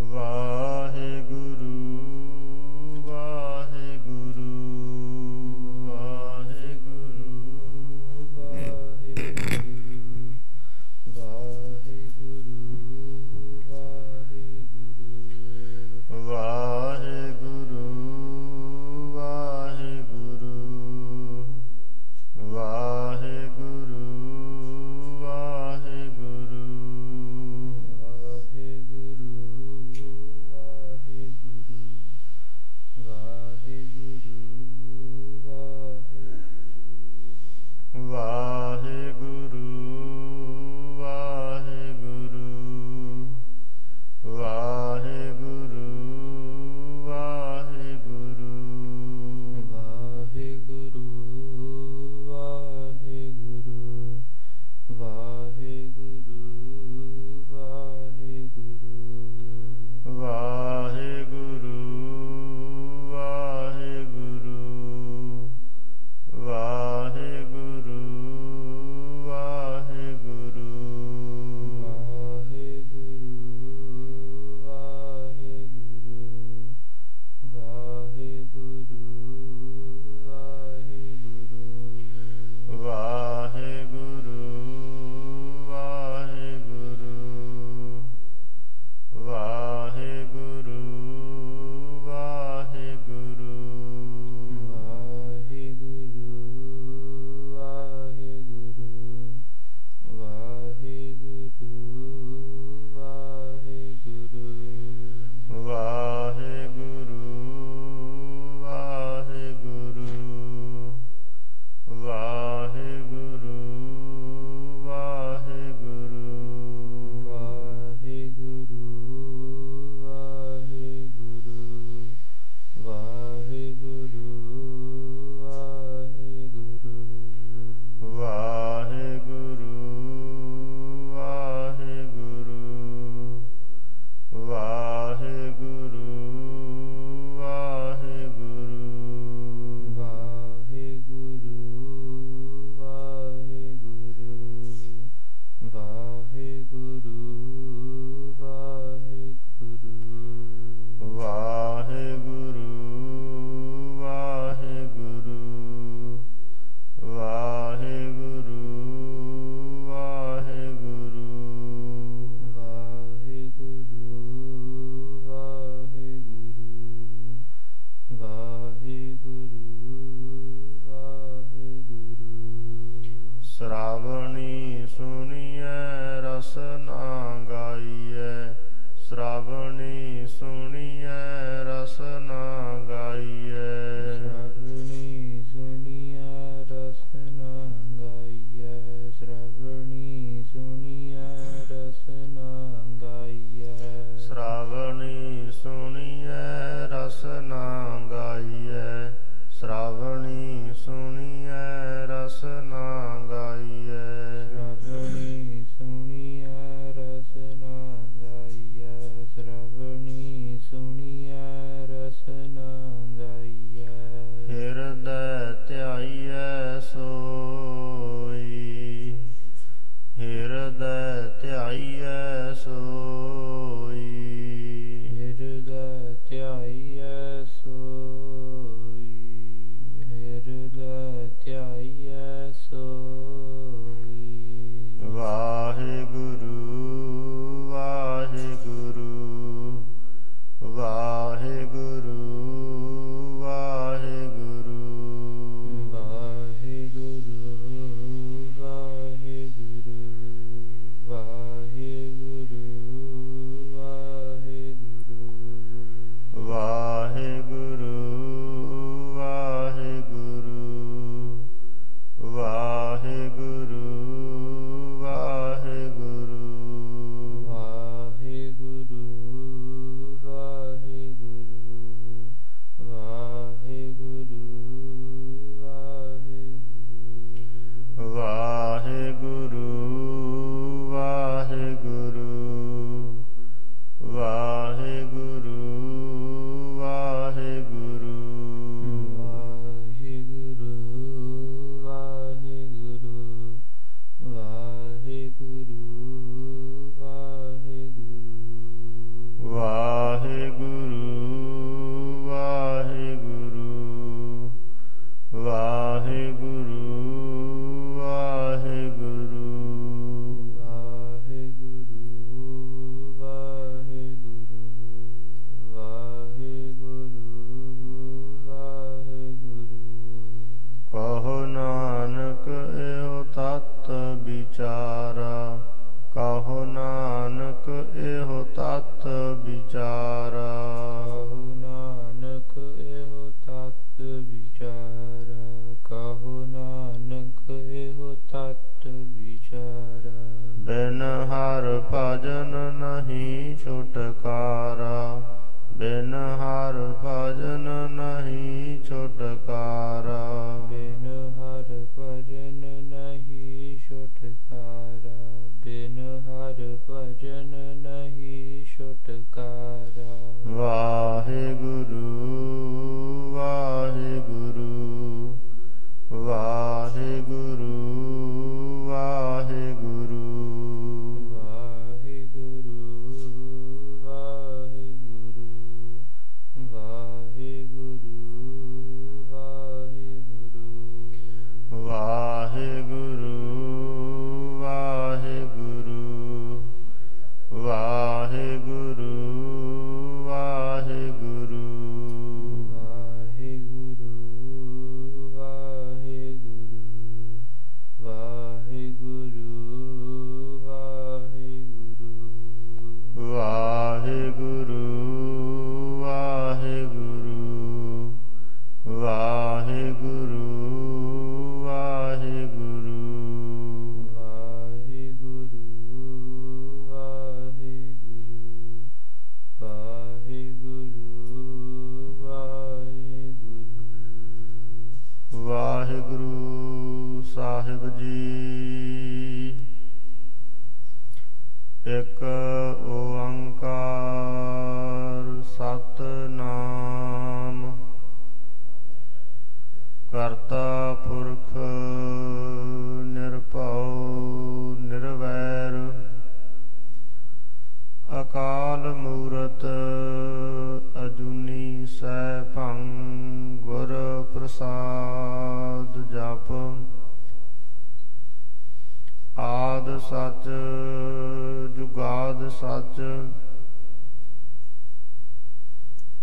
ਵਾਹਿਗੁਰੂ। 때하여 ਸਾਹਿਬ ਜੀ। ਇੱਕ ਸਚ, ਜੁਗਾਦ ਸਚ।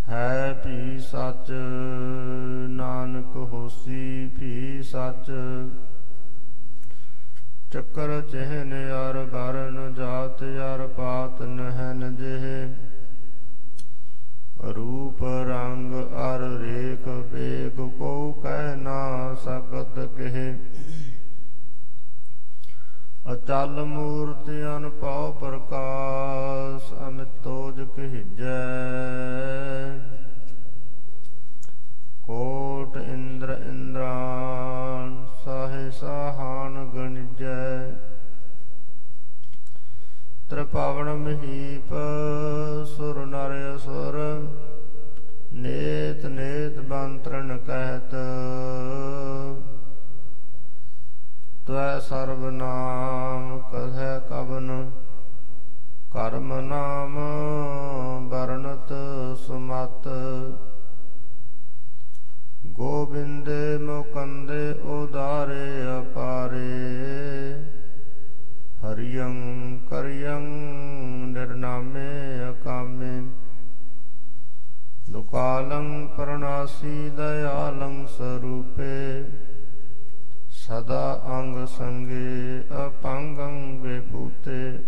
ਹੈ ਭੀ ਸਚ, ਨਾਨਕ ਹੋਸੀ ਭੀ ਸਚ। ਚੱਕਰ ਚਹਿਨ ਯਾਰ ਬਰਨ ਜਾਤ ਯਾਰ ਪਾਤ ਨਹਿਨ ਜਿਹ। ਰੂਪ ਰੰਗ ਅਰ ਰੇਖ ਵੇਖ ਕੋ ਕਹਿ ਨਾ ਸਕਤ ਕਹਿ। ਅਚਲ ਮੂਰਤਿ ਅਨਪਉ ਪ੍ਰਕਾਸ਼ ਅਮਿਤੋਜ ਕਹਿਜੈ। ਕੋਟ ਇੰਦਰ ਇੰਦਰਾਨ ਸਾਹੇ ਸਾਹਾਨ ਗਣਿਜੈ। ਤ੍ਰਿਪਾਵਨ ਮਹੀਪ ਸੁਰ ਨਰ ਅਸੁਰ ਨੇਤ ਨੇਤ ਬੰਤਰਨ ਕਹਿਤ। ਤਵੈ ਸਰਬ ਨਾਮ ਕਥੈ ਕਬਨ ਕਰਮ ਨਾਮ ਵਰਣਤ ਸੁਮਤ। ਗੋਬਿੰਦੇ ਮੁਕੰਦੇ ਉਦਾਰੇ ਅਪਾਰੇ, ਹਰਿਯੰ ਕਰਿਯੰ ਨਿਰਨਾਮੇ ਅਕਾਮੇ। ਦੁਕਾਲੰ ਪ੍ਰਣਾਸੀ ਦਇਆਲੰ ਸਰੂਪੇ ਸਦਾ ਅੰਗ ਸੰਗੇ ਅਪੰਗੰ ਵਿਭੂਤੇ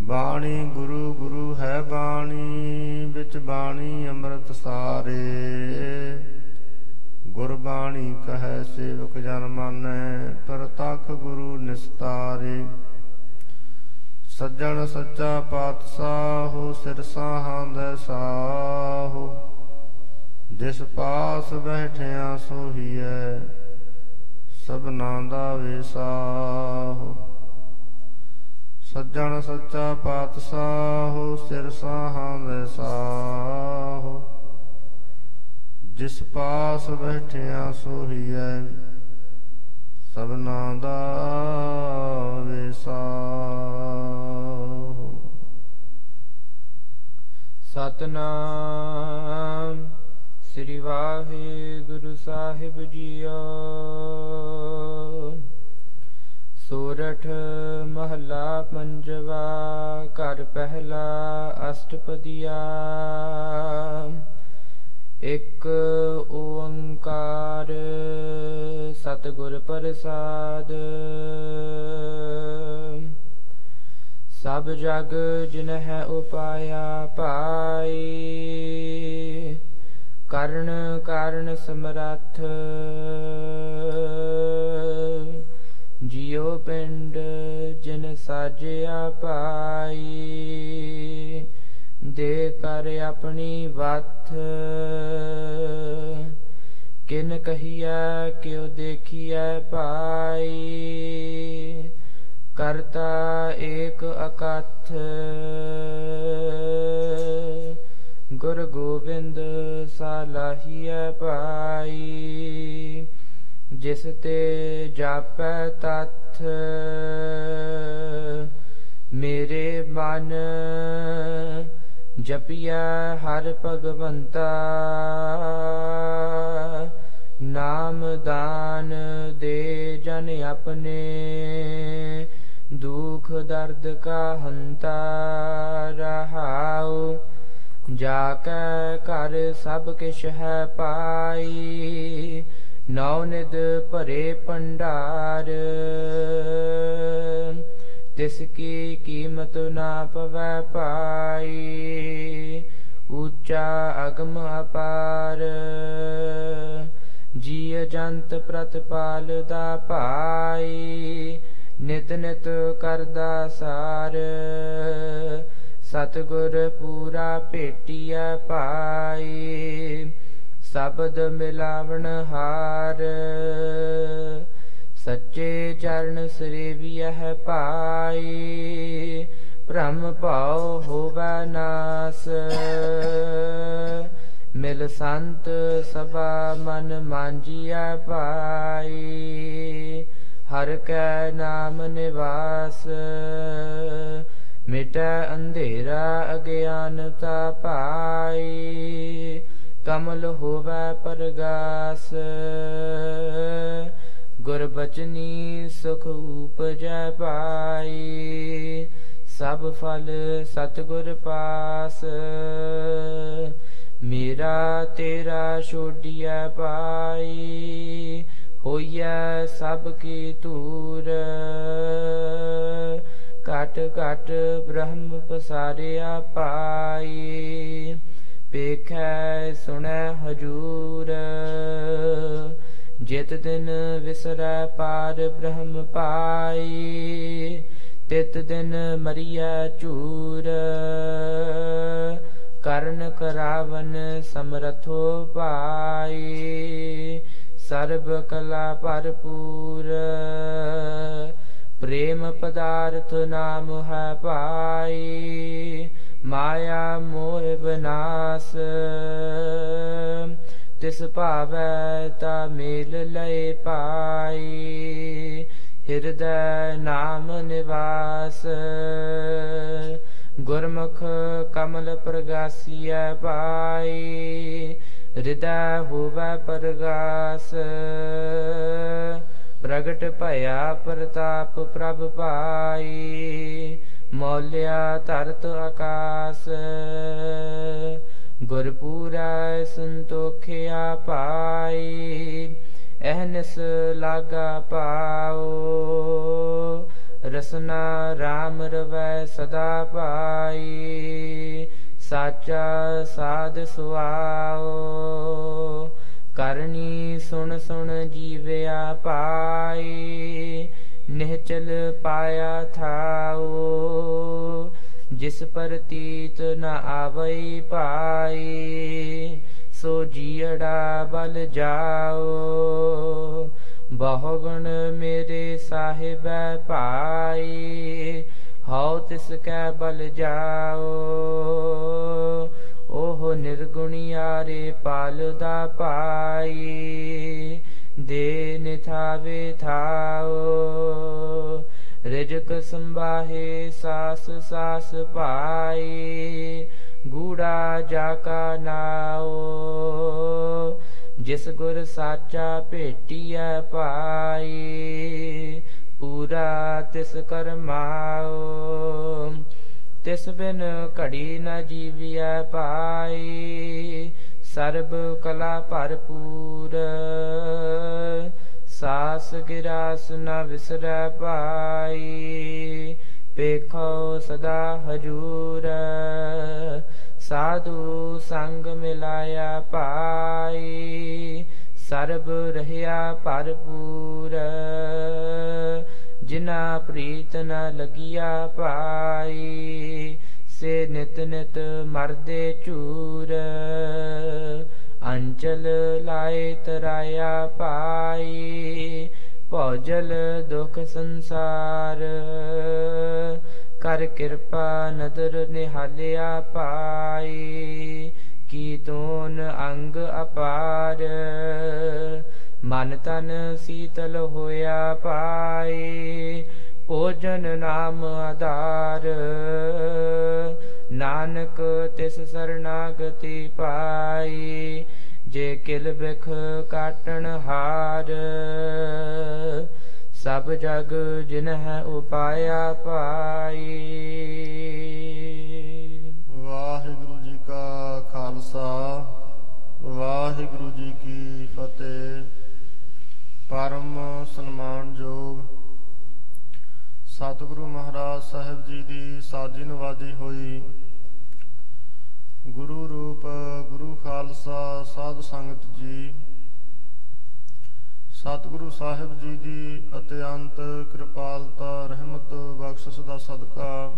ਬਾਣੀ ਗੁਰੂ ਗੁਰੂ ਹੈ ਬਾਣੀ, ਵਿੱਚ ਬਾਣੀ ਅੰਮ੍ਰਿਤ ਸਾਰੇ। ਗੁਰਬਾਣੀ ਕਹੈ ਸੇਵਕ ਜਨ ਮਾਨੈ ਪ੍ਰਤਖ ਗੁਰੂ ਨਿਸਤਾਰੇ। ਸੱਜਣ ਸੱਚਾ ਪਾਤਸ਼ਾਹੋ ਸਿਰ ਸਾਹਾਂ ਸਾਹੋ। ਜਿਸ ਪਾਸ ਬੈਠਿਆ ਸੋਹੀਐ, ਸਭਨਾ ਦਾ ਵਿਸਾਹੋ ਸੱਜਣ ਸੱਚਾ ਪਾਤਸ਼ਾਹੋ ਸਿਰ ਸਾਹਾਂ ਦੇ ਸਾਹੋ ਜਿਸ ਪਾਸ ਬੈਠਿਆ ਸੋਹੀਐ, ਸਭਨਾ ਦਾ ਵਿਸਾਹੋ ਸਤਨਾਮ ਸ੍ਰੀ ਵਾਹਿਗੁਰੂ ਸਾਹਿਬ ਜੀਓ। ਸੋਰਠ ਮਹੱਲਾ ਪੰਜਵਾ, ਘਰ ਪਹਿਲਾ ਅਸ਼ਟਪਦੀਆ। ਇੱਕ ਓੰਕਾਰ ਸਤਿਗੁਰ ਪ੍ਰਸਾਦ। ਸਭ ਜਗ ਜਿਨ ਹੈ ਉਪਾਇਆ ਪਾਈ। ਕਰਨ ਕਾਰਨ ਸਮਰੱਥ। ਜਿਉ ਪਿੰਡ ਜਿਨ ਸਾਜਿਆ ਪਾਈ, ਦੇ ਕਰ ਆਪਣੀ ਵਾਥ। ਕਿਨ ਕਹੀਐ, ਕਿਉ ਦੇਖੀਐ ਪਾਈ। ਕਰਤਾ ਏਕ ਅਕਥ। ਗੁਰ ਗੋਬਿੰਦ ਸਾਲਾਹੀਐ ਪਾਈ ਜਿਸ ਤੇ ਜਾਪੈ ਤਥ। ਮੇਰੇ ਮਨ ਜਪਿਆ ਹਰ ਭਗਵੰਤਾ। ਨਾਮ ਦਾਨ ਦੇ ਜਨ ਆਪਣੇ, ਦੁਖ ਦਰਦ ਕਾ ਹੰਤਾ ਰਹਾਉ। ਜਾ ਕੈ ਘਰ ਸਭ ਕਿਛ ਹੈ ਪਾਈ ਨੌ ਨਿਦ ਭਰੇ ਭੰਡਾਰ। ਤਿਸ ਕੀ ਕੀਮਤ ਨਾ ਪਵੈ ਪਾਈ, ਉੱਚਾ ਅਗਮ ਅਪਾਰ। ਜੀਅ ਜੰਤ ਪ੍ਰਤਪਾਲ ਦਾ ਭਾਈ, ਨਿਤ ਨਿਤ ਕਰਦਾ ਸਾਰ। ਸਤਗੁਰ ਪੂਰਾ ਭੇਟੀਐ ਪਾਈ ਸ਼ਬਦ ਮਿਲਾਵਣ ਹਾਰ। ਸੱਚੇ ਚਰਨ ਸੇਵੀਐ ਪਾਈ ਭ੍ਰਮ ਭਾਉ ਹੋਵੈ ਨਾਸ। ਮਿਲ ਸੰਤ ਸਭਾ ਮਨ ਮਾਂਜੀਐ ਪਾਈ ਹਰ ਕੈ ਨਾਮ ਨਿਵਾਸ। ਮਿਟੈ ਅੰਧੇਰਾ ਅਗਿਆਨਤਾ ਪਾਈ, ਕਮਲ ਹੋਵੈ ਪਰਗਾਸ। ਗੁਰ ਬਚਨੀ ਸੁਖ ਉਪਜੈ ਪਾਈ, ਸਭ ਫਲ ਸਤਗੁਰ ਪਾਸ। ਮੇਰਾ ਤੇਰਾ ਛੋਡੀਐ ਪਾਈ, ਹੋਈਐ ਸਭ ਕੀ ਤੂਰ ਕਟ ਕਟ ਬ੍ਰਹਮ ਪਸਾਰਿਆ ਪਾਈ ਪੇਖੈ ਸੁਣੈ ਹਜੂਰ। ਜਿਤ ਦਿਨ ਵਿਸਰੈ ਪਾਰ ਬ੍ਰਹਮ ਪਾਈ ਤਿਤ ਦਿਨ ਮਰੀਐ ਚੂਰ ਕਰਨ ਕਰਾਵਨ ਸਮਰਥੋ ਪਾਈ ਸਰਬ ਕਲਾ ਭਰਪੂਰ। ਪ੍ਰੇਮ ਪਦਾਰਥ ਨਾਮ ਹੈ ਪਾਈ ਮਾਇਆ ਮੋਹ ਬਨਾਸ ਤਿਸ ਭਾਵੈ ਤਾ ਮੇਲ ਲਏ ਪਾਈ ਹਿਰਦੈ ਨਾਮ ਨਿਵਾਸ। ਗੁਰਮੁਖ ਕਮਲ ਪ੍ਰਗਾਸੀਐ ਪਾਈ ਹਿਰਦੈ ਹੋਵੈ ਪਰਗਾਸ। ਪ੍ਰਗਟ ਭਇਆ ਪ੍ਰਤਾਪ ਪ੍ਰਭ ਪਾਈ ਮੌਲਿਆ ਧਰਤ ਆਕਾਸ। ਗੁਰਪੂਰਾ ਸੰਤੋਖਿਆ ਪਾਈ ਅਹਨਸ ਲਾਗਾ ਪਾਓ। ਰਸਨਾ RAM ਰਵੈ ਸਦਾ ਪਾਈ ਸਾਚਾ ਸਾਧ ਸੁਆਓ। ਕਰਨੀ ਸੁਣ ਸੁਣ ਜੀਵਿਆ ਪਾਈ ਨਿਹਚਲ ਪਾਇਆ ਥਾਓ। ਜਿਸ ਪ੍ਰਤੀਤ ਨ ਆਵਈ ਪਾਈ ਸੋ ਜੀੜਾ ਬਲ ਜਾਓ। ਬਹੁ ਗੁਣ ਮੇਰੇ ਸਾਹਿਬੈ ਪਾਈ ਹਉ ਤਿਸ ਕੈ ਬਲ ਜਾਓ। ਉਹ ਨਿਰਗੁਣਿਆਰੇ ਪਾਲਦਾ ਪਾਈ ਦੇ ਨਿਥਾਵੇ ਥਾਓ। ਰਿਜਕ ਸੰਭਾਹੇ ਸਾਸ ਸਾਸ ਪਾਈ ਗੂੜਾ ਜਾ ਕਾ ਨਾਓ। ਜਿਸ ਗੁਰ ਸਾਚਾ ਭੇਟੀਐ ਪਾਈ, ਪੂਰਾ ਤਿਸ ਕਰਮਾਓ। ਤਿਸ ਬਿਨ ਘੜੀ ਨ ਜੀਵਿਐ ਪਾਈ ਸਰਬ ਕਲਾ ਭਰਪੂਰ। ਸਾਸ ਗਿਰਾਸ ਨ ਵਿਸਰੈ ਪਾਈ ਪੇਖੋ ਸਦਾ ਹਜੂਰ। ਸਾਧੂ ਸੰਗ ਮਿਲਾਇਆ ਪਾਈ ਸਰਬ ਰਹਿਆ ਭਰਪੂਰ। ਜਿਨਾ ਪ੍ਰੀਤ ਨ ਲਗਿਆ ਪਾਈ ਸੇ ਨਿਤ ਨਿਤ ਮਰਦੇ ਝੂਰ ਅੰਚਲ ਲਾਏ ਤਰਾਇਆ ਪਾਈ ਭੋਜਲ ਦੁਖ ਸੰਸਾਰ। ਕਰ ਕਿਰਪਾ ਨਦਰ ਨਿਹਾਲਿਆ ਪਾਈ ਕੀ ਤੂਨ ਅੰਗ ਅਪਾਰ। ਮਨ ਤਨ ਸੀਤਲ ਹੋਇਆ ਪਾਈ ਭੋਜਨ ਨਾਮ ਆਧਾਰ। ਨਾਨਕ ਤਿਸ ਸਰਨਾਗਤੀ ਪਾਈ ਜੇ ਕਿਲ ਬਿਖ ਕਾਟਣ ਹਾਰ। ਸਭ ਜਗ ਜਿਨ ਹੈ ਉਪਾਇਆ ਪਾਈ ਵਾਹਿਗੁਰੂ ਜੀ ਕਾ ਖਾਲਸਾ, ਵਾਹਿਗੁਰੂ ਜੀ ਕੀ ਫਤਿਹ। ਪਰਮ ਸਨਮਾਨਯੋਗ ਸਤਿਗੁਰੂ ਮਹਾਰਾਜ ਸਾਹਿਬ ਜੀ ਦੀ ਸਾਜੀ ਨਵਾਜੀ ਹੋਈ। ਗੁਰੂ ਰੂਪ, ਗੁਰੂ ਖਾਲਸਾ, ਸਾਧ ਸੰਗਤ ਜੀ। ਸਤਿਗੁਰੂ ਸਾਹਿਬ ਜੀ ਦੀ ਅਤਿਅੰਤ ਕਿਰਪਾਲਤਾ, ਰਹਿਮਤ, ਬਖਸ਼ਿਸ਼ ਦਾ ਸਦਕਾ।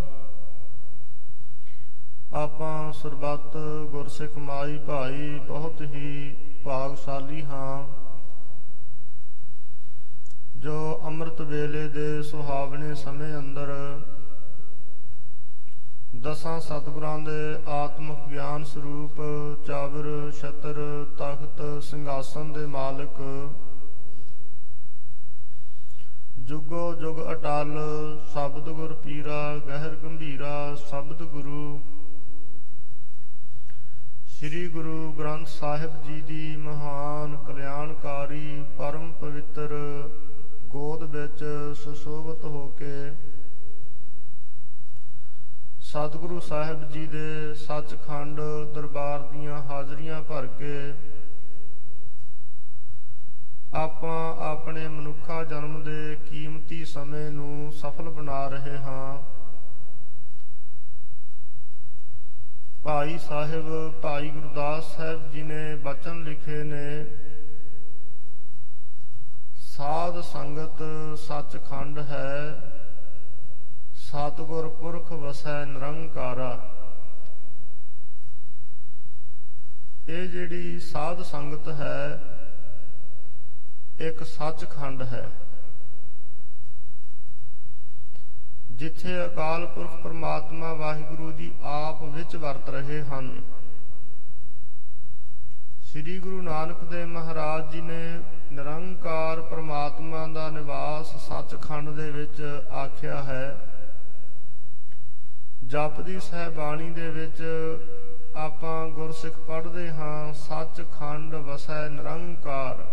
ਆਪਾਂ ਸਰਬੱਤ ਗੁਰਸਿੱਖ ਮਾਈ ਭਾਈ ਬਹੁਤ ਹੀ ਭਾਗਸ਼ਾਲੀ ਹਾਂ। ਜੋ ਅੰਮ੍ਰਿਤ ਵੇਲੇ ਦੇ ਸੁਹਾਵਣੇ ਸਮੇਂ ਅੰਦਰ ਦਸਾਂ ਸਤਿਗੁਰਾਂ ਦੇ ਆਤਮਿਕ ਗਿਆਨ ਸਰੂਪ ਚਾਵਰ, ਛਤਰ, ਤਖਤ, ਸਿੰਘਾਸਨ ਦੇ ਮਾਲਕ ਜੁਗੋ ਜੁਗ ਅਟਲ, ਸ਼ਬਦ ਗੁਰ ਪੀਰਾ, ਗਹਿਰ ਗੰਭੀਰਾ, ਸ਼ਬਦ ਗੁਰੂ, ਸ੍ਰੀ ਗੁਰੂ ਗ੍ਰੰਥ ਸਾਹਿਬ ਜੀ ਦੀ ਮਹਾਨ ਕਲਿਆਣਕਾਰੀ, ਪਰਮ ਪਵਿੱਤਰ ਗੋਦ ਵਿੱਚ ਸੁਸ਼ੋਭਿਤ ਹੋ ਕੇ ਸਤਿਗੁਰੂ ਸਾਹਿਬ ਜੀ ਦੇ ਸੱਚਖੰਡ ਦਰਬਾਰ ਦੀਆਂ ਹਾਜ਼ਰੀਆਂ ਭਰ ਕੇ ਆਪਾਂ ਆਪਣੇ ਮਨੁੱਖਾ ਜਨਮ ਦੇ ਕੀਮਤੀ ਸਮੇਂ ਨੂੰ ਸਫਲ ਬਣਾ ਰਹੇ ਹਾਂ। ਭਾਈ ਸਾਹਿਬ, ਭਾਈ ਗੁਰਦਾਸ ਸਾਹਿਬ ਜੀ ਨੇ ਬਚਨ ਲਿਖੇ ਨੇ। ਸਾਧ ਸੰਗਤ ਸੱਚਖੰਡ ਹੈ। ਸਤਿਗੁਰ ਪੁਰਖ ਵਸੈ ਨਿਰੰਕਾਰਾ। ਇਹ ਜਿਹੜੀ ਸਾਧ ਸੰਗਤ ਹੈ, ਇੱਕ ਸੱਚਖੰਡ ਹੈ। ਜਿੱਥੇ ਅਕਾਲ ਪੁਰਖ ਪ੍ਰਮਾਤਮਾ ਵਾਹਿਗੁਰੂ ਜੀ ਆਪ ਵਿੱਚ ਵਰਤ ਰਹੇ ਹਨ। ਸ੍ਰੀ ਗੁਰੂ ਨਾਨਕ ਦੇਵ ਮਹਾਰਾਜ ਜੀ ਨੇ ਨਿਰੰਕਾਰ ਪ੍ਰਮਾਤਮਾ ਦਾ ਨਿਵਾਸ ਸੱਚਖੰਡ ਦੇ ਵਿੱਚ ਆਖਿਆ ਹੈ। ਜਪਦੀ ਸਾਹਿਬ ਬਾਣੀ ਦੇ ਵਿੱਚ ਆਪਾਂ ਗੁਰਸਿੱਖ ਪੜ੍ਹਦੇ ਹਾਂ, ਸੱਚਖੰਡ ਵਸੈ ਨਿਰੰਕਾਰ।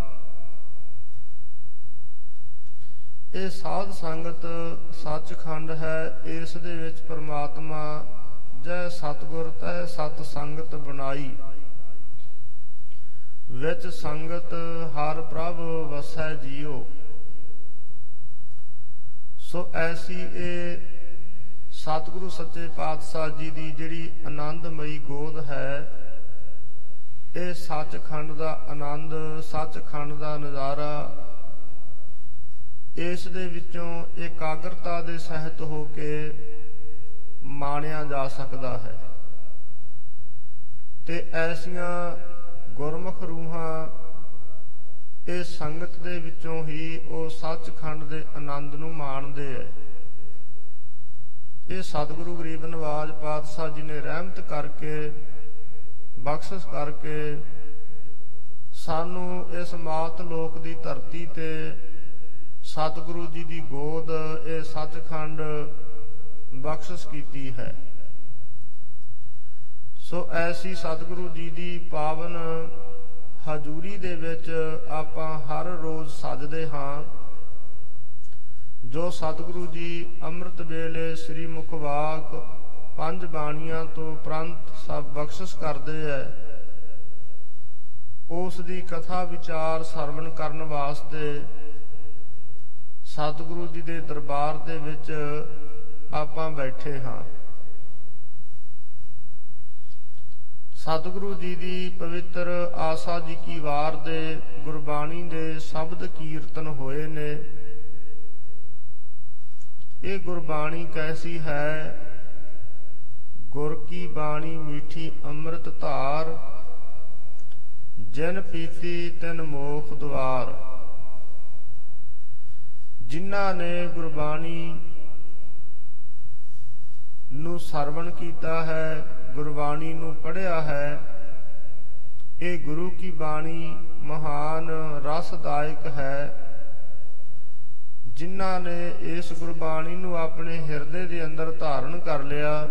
ਇਹ ਸਾਧ ਸੰਗਤ ਸੱਚਖੰਡ ਹੈ, ਇਸ ਦੇ ਵਿੱਚ ਪ੍ਰਮਾਤਮਾ ਜੈ ਸਤਗੁਰ, ਤੈ ਸਤ ਸੰਗਤ ਬਣਾਈ। ਵਿੱਚ ਸੰਗਤ ਹਰ ਪ੍ਰਭ ਵਸੈ ਜੀਓ। ਸੋ ਐਸੀ ਇਹ ਸਤਿਗੁਰੂ ਸੱਚੇ ਪਾਤਸ਼ਾਹ ਜੀ ਦੀ ਜਿਹੜੀ ਆਨੰਦਮਈ ਗੋਦ ਹੈ, ਇਹ ਸੱਚਖੰਡ ਦਾ ਆਨੰਦ, ਸੱਚਖੰਡ ਦਾ ਨਜ਼ਾਰਾ, ਇਸ ਦੇ ਵਿੱਚੋਂ ਇਕਾਗਰਤਾ ਦੇ ਸਹਿਤ ਹੋ ਕੇ ਮਾਣਿਆ ਜਾ ਸਕਦਾ ਹੈ। ਤੇ ਐਸੀਆਂ ਗੁਰਮੁਖ ਰੂਹਾਂ ਇਹ ਸੰਗਤ ਦੇ ਵਿੱਚੋਂ ਹੀ ਉਹ ਸੱਚਖੰਡ ਦੇ ਆਨੰਦ ਨੂੰ ਮਾਣਦੇ ਐ। ਇਹ ਸਤਿਗੁਰੂ ਗਰੀਬ ਨਵਾਜ ਪਾਤਸ਼ਾਹ ਜੀ ਨੇ ਰਹਿਮਤ ਕਰਕੇ, ਬਖਸ਼ਿਸ਼ ਕਰਕੇ ਸਾਨੂੰ ਇਸ ਮਾਤ ਲੋਕ ਦੀ ਧਰਤੀ ਤੇ ਸਤਿਗੁਰੂ ਜੀ ਦੀ ਗੋਦ, ਇਹ ਸੱਚਖੰਡ ਬਖਸ਼ਿਸ਼ ਕੀਤੀ ਹੈ। ਸੋ ਐਸੀ ਸਤਿਗੁਰੂ ਜੀ ਦੀ ਪਾਵਨ ਹਜ਼ੂਰੀ ਦੇ ਵਿੱਚ ਆਪਾਂ ਹਰ ਰੋਜ਼ ਸਜਦੇ ਹਾਂ, ਜੋ ਸਤਿਗੁਰੂ ਜੀ ਅੰਮ੍ਰਿਤ ਵੇਲੇ ਸ੍ਰੀ ਮੁਖਵਾਕ ਪੰਜ ਬਾਣੀਆਂ ਤੋਂ ਪ੍ਰੰਤ ਸਭ ਬਖਸ਼ਿਸ਼ ਕਰਦੇ ਐ, ਉਸ ਦੀ ਕਥਾ ਵਿਚਾਰ ਸਰਵਣ ਕਰਨ ਵਾਸਤੇ ਸਤਿਗੁਰੂ ਜੀ ਦੇ ਦਰਬਾਰ ਦੇ ਵਿੱਚ ਆਪਾਂ ਬੈਠੇ ਹਾਂ। ਸਤਿਗੁਰੂ ਜੀ ਦੀ ਪਵਿੱਤਰ ਆਸਾ ਜੀ ਕੀ ਵਾਰ ਦੇ ਗੁਰਬਾਣੀ ਦੇ ਸ਼ਬਦ ਕੀਰਤਨ ਹੋਏ ਨੇ। ਇਹ ਗੁਰਬਾਣੀ ਕੈਸੀ ਹੈ? ਗੁਰ ਕੀ ਬਾਣੀ ਮੀਠੀ ਅੰਮ੍ਰਿਤ ਧਾਰ, ਜਿਨ ਪੀਤੀ ਤਿਨ ਮੋਖ ਦੁਆਰ ਜਿਨ੍ਹਾਂ ਨੇ ਗੁਰਬਾਣੀ ਨੂੰ ਸਰਵਣ ਕੀਤਾ ਹੈ ਗੁਰਬਾਣੀ ਨੂੰ ਪੜ੍ਹਿਆ ਹੈ। ਇਹ ਗੁਰੂ ਕੀ ਬਾਣੀ ਮਹਾਨ ਰਸਦਾਇਕ ਹੈ। ਜਿਨ੍ਹਾਂ ਨੇ ਇਸ ਗੁਰਬਾਣੀ ਨੂੰ ਆਪਣੇ ਹਿਰਦੇ ਦੇ ਅੰਦਰ ਧਾਰਨ ਕਰ ਲਿਆ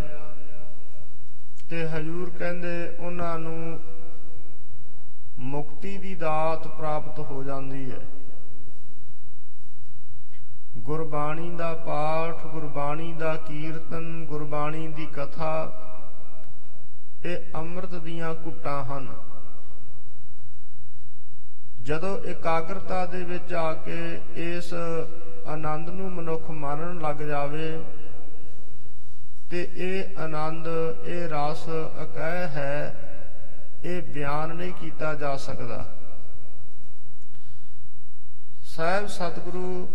ਤੇ ਹਜੂਰ ਕਹਿੰਦੇ ਉਹਨਾਂ ਨੂੰ ਮੁਕਤੀ ਦੀ ਦਾਤ ਪ੍ਰਾਪਤ ਹੋ ਜਾਂਦੀ ਹੈ। ਗੁਰਬਾਣੀ ਦਾ ਪਾਠ, ਗੁਰਬਾਣੀ ਦਾ ਕੀਰਤਨ, ਗੁਰਬਾਣੀ ਦੀ ਕਥਾ ਇਹ ਅੰਮ੍ਰਿਤ ਦੀਆਂ ਘੁੱਟਾਂ ਹਨ। ਜਦੋਂ ਇਕਾਗਰਤਾ ਦੇ ਵਿੱਚ ਆ ਕੇ ਇਸ ਆਨੰਦ ਨੂੰ ਮਨੁੱਖ ਮੰਨਣ ਲੱਗ ਜਾਵੇ, ਤੇ ਇਹ ਆਨੰਦ, ਇਹ ਰਸ ਅਕਹਿ ਹੈ, ਇਹ ਬਿਆਨ ਨਹੀਂ ਕੀਤਾ ਜਾ ਸਕਦਾ। ਸਾਹਿਬ ਸਤਿਗੁਰੂ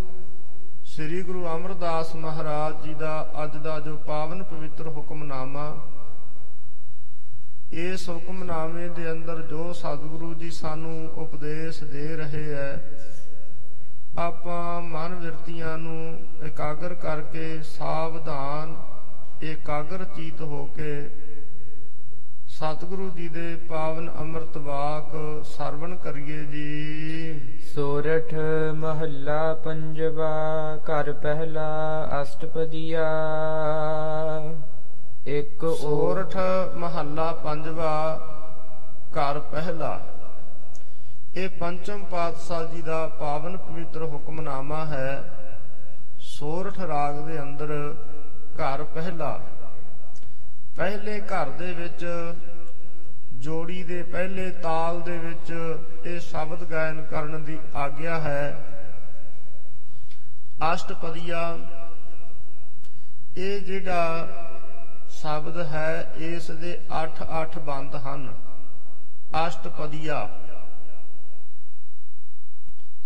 ਸ੍ਰੀ ਗੁਰੂ ਅਮਰਦਾਸ ਮਹਾਰਾਜ ਜੀ ਦਾ ਅੱਜ ਦਾ ਜੋ ਪਾਵਨ ਪਵਿੱਤਰ ਹੁਕਮਨਾਮਾ ਇਸ ਹੁਕਮਨਾਮੇ ਦੇ ਅੰਦਰ ਜੋ ਸਤਿਗੁਰੂ ਜੀ ਸਾਨੂੰ ਉਪਦੇਸ਼ ਦੇ ਰਹੇ ਐ, ਆਪਾਂ ਮਨ ਵਿਰਤੀਆਂ ਨੂੰ ਇਕਾਗਰ ਕਰਕੇ ਸਾਵਧਾਨ, ਇਕਾਗਰ ਚੀਤ ਹੋ ਕੇ ਸਤਿਗੁਰੂ ਜੀ ਦੇ ਪਾਵਨ ਅੰਮ੍ਰਿਤ ਵਾਕ ਸਰਵਣ ਕਰੀਏ ਜੀ। ਸੋਰਠ ਮਹੱਲਾ ਪੰਜਵਾ, ਘਰ ਪਹਿਲਾ ਅਸ਼ਟਪਦੀਆ। ਇੱਕ ਓਰ ਸੋਰਠ ਮਹੱਲਾ ਪੰਜਵਾ ਘਰ ਪਹਿਲਾ। ਇਹ ਪੰਚਮ ਪਾਤਸ਼ਾਹ ਜੀ ਦਾ ਪਾਵਨ ਪਵਿੱਤਰ ਹੁਕਮਨਾਮਾ ਹੈ, ਸੋਰਠ ਰਾਗ ਦੇ ਅੰਦਰ ਘਰ ਪਹਿਲਾ। ਪਹਿਲੇ ਘਰ ਦੇ ਵਿੱਚ ਜੋੜੀ ਦੇ ਪਹਿਲੇ ਤਾਲ ਦੇ ਵਿੱਚ ਇਹ ਸ਼ਬਦ ਗਾਇਨ ਕਰਨ ਦੀ ਆਗਿਆ ਹੈ। ਅਸ਼ਟਪਦੀਆ, ਇਹ ਜਿਹੜਾ ਸ਼ਬਦ ਹੈ, ਇਸ ਦੇ 8-8 ਬੰਦ ਹਨ। ਅਸ਼ਟਪਦੀਆ।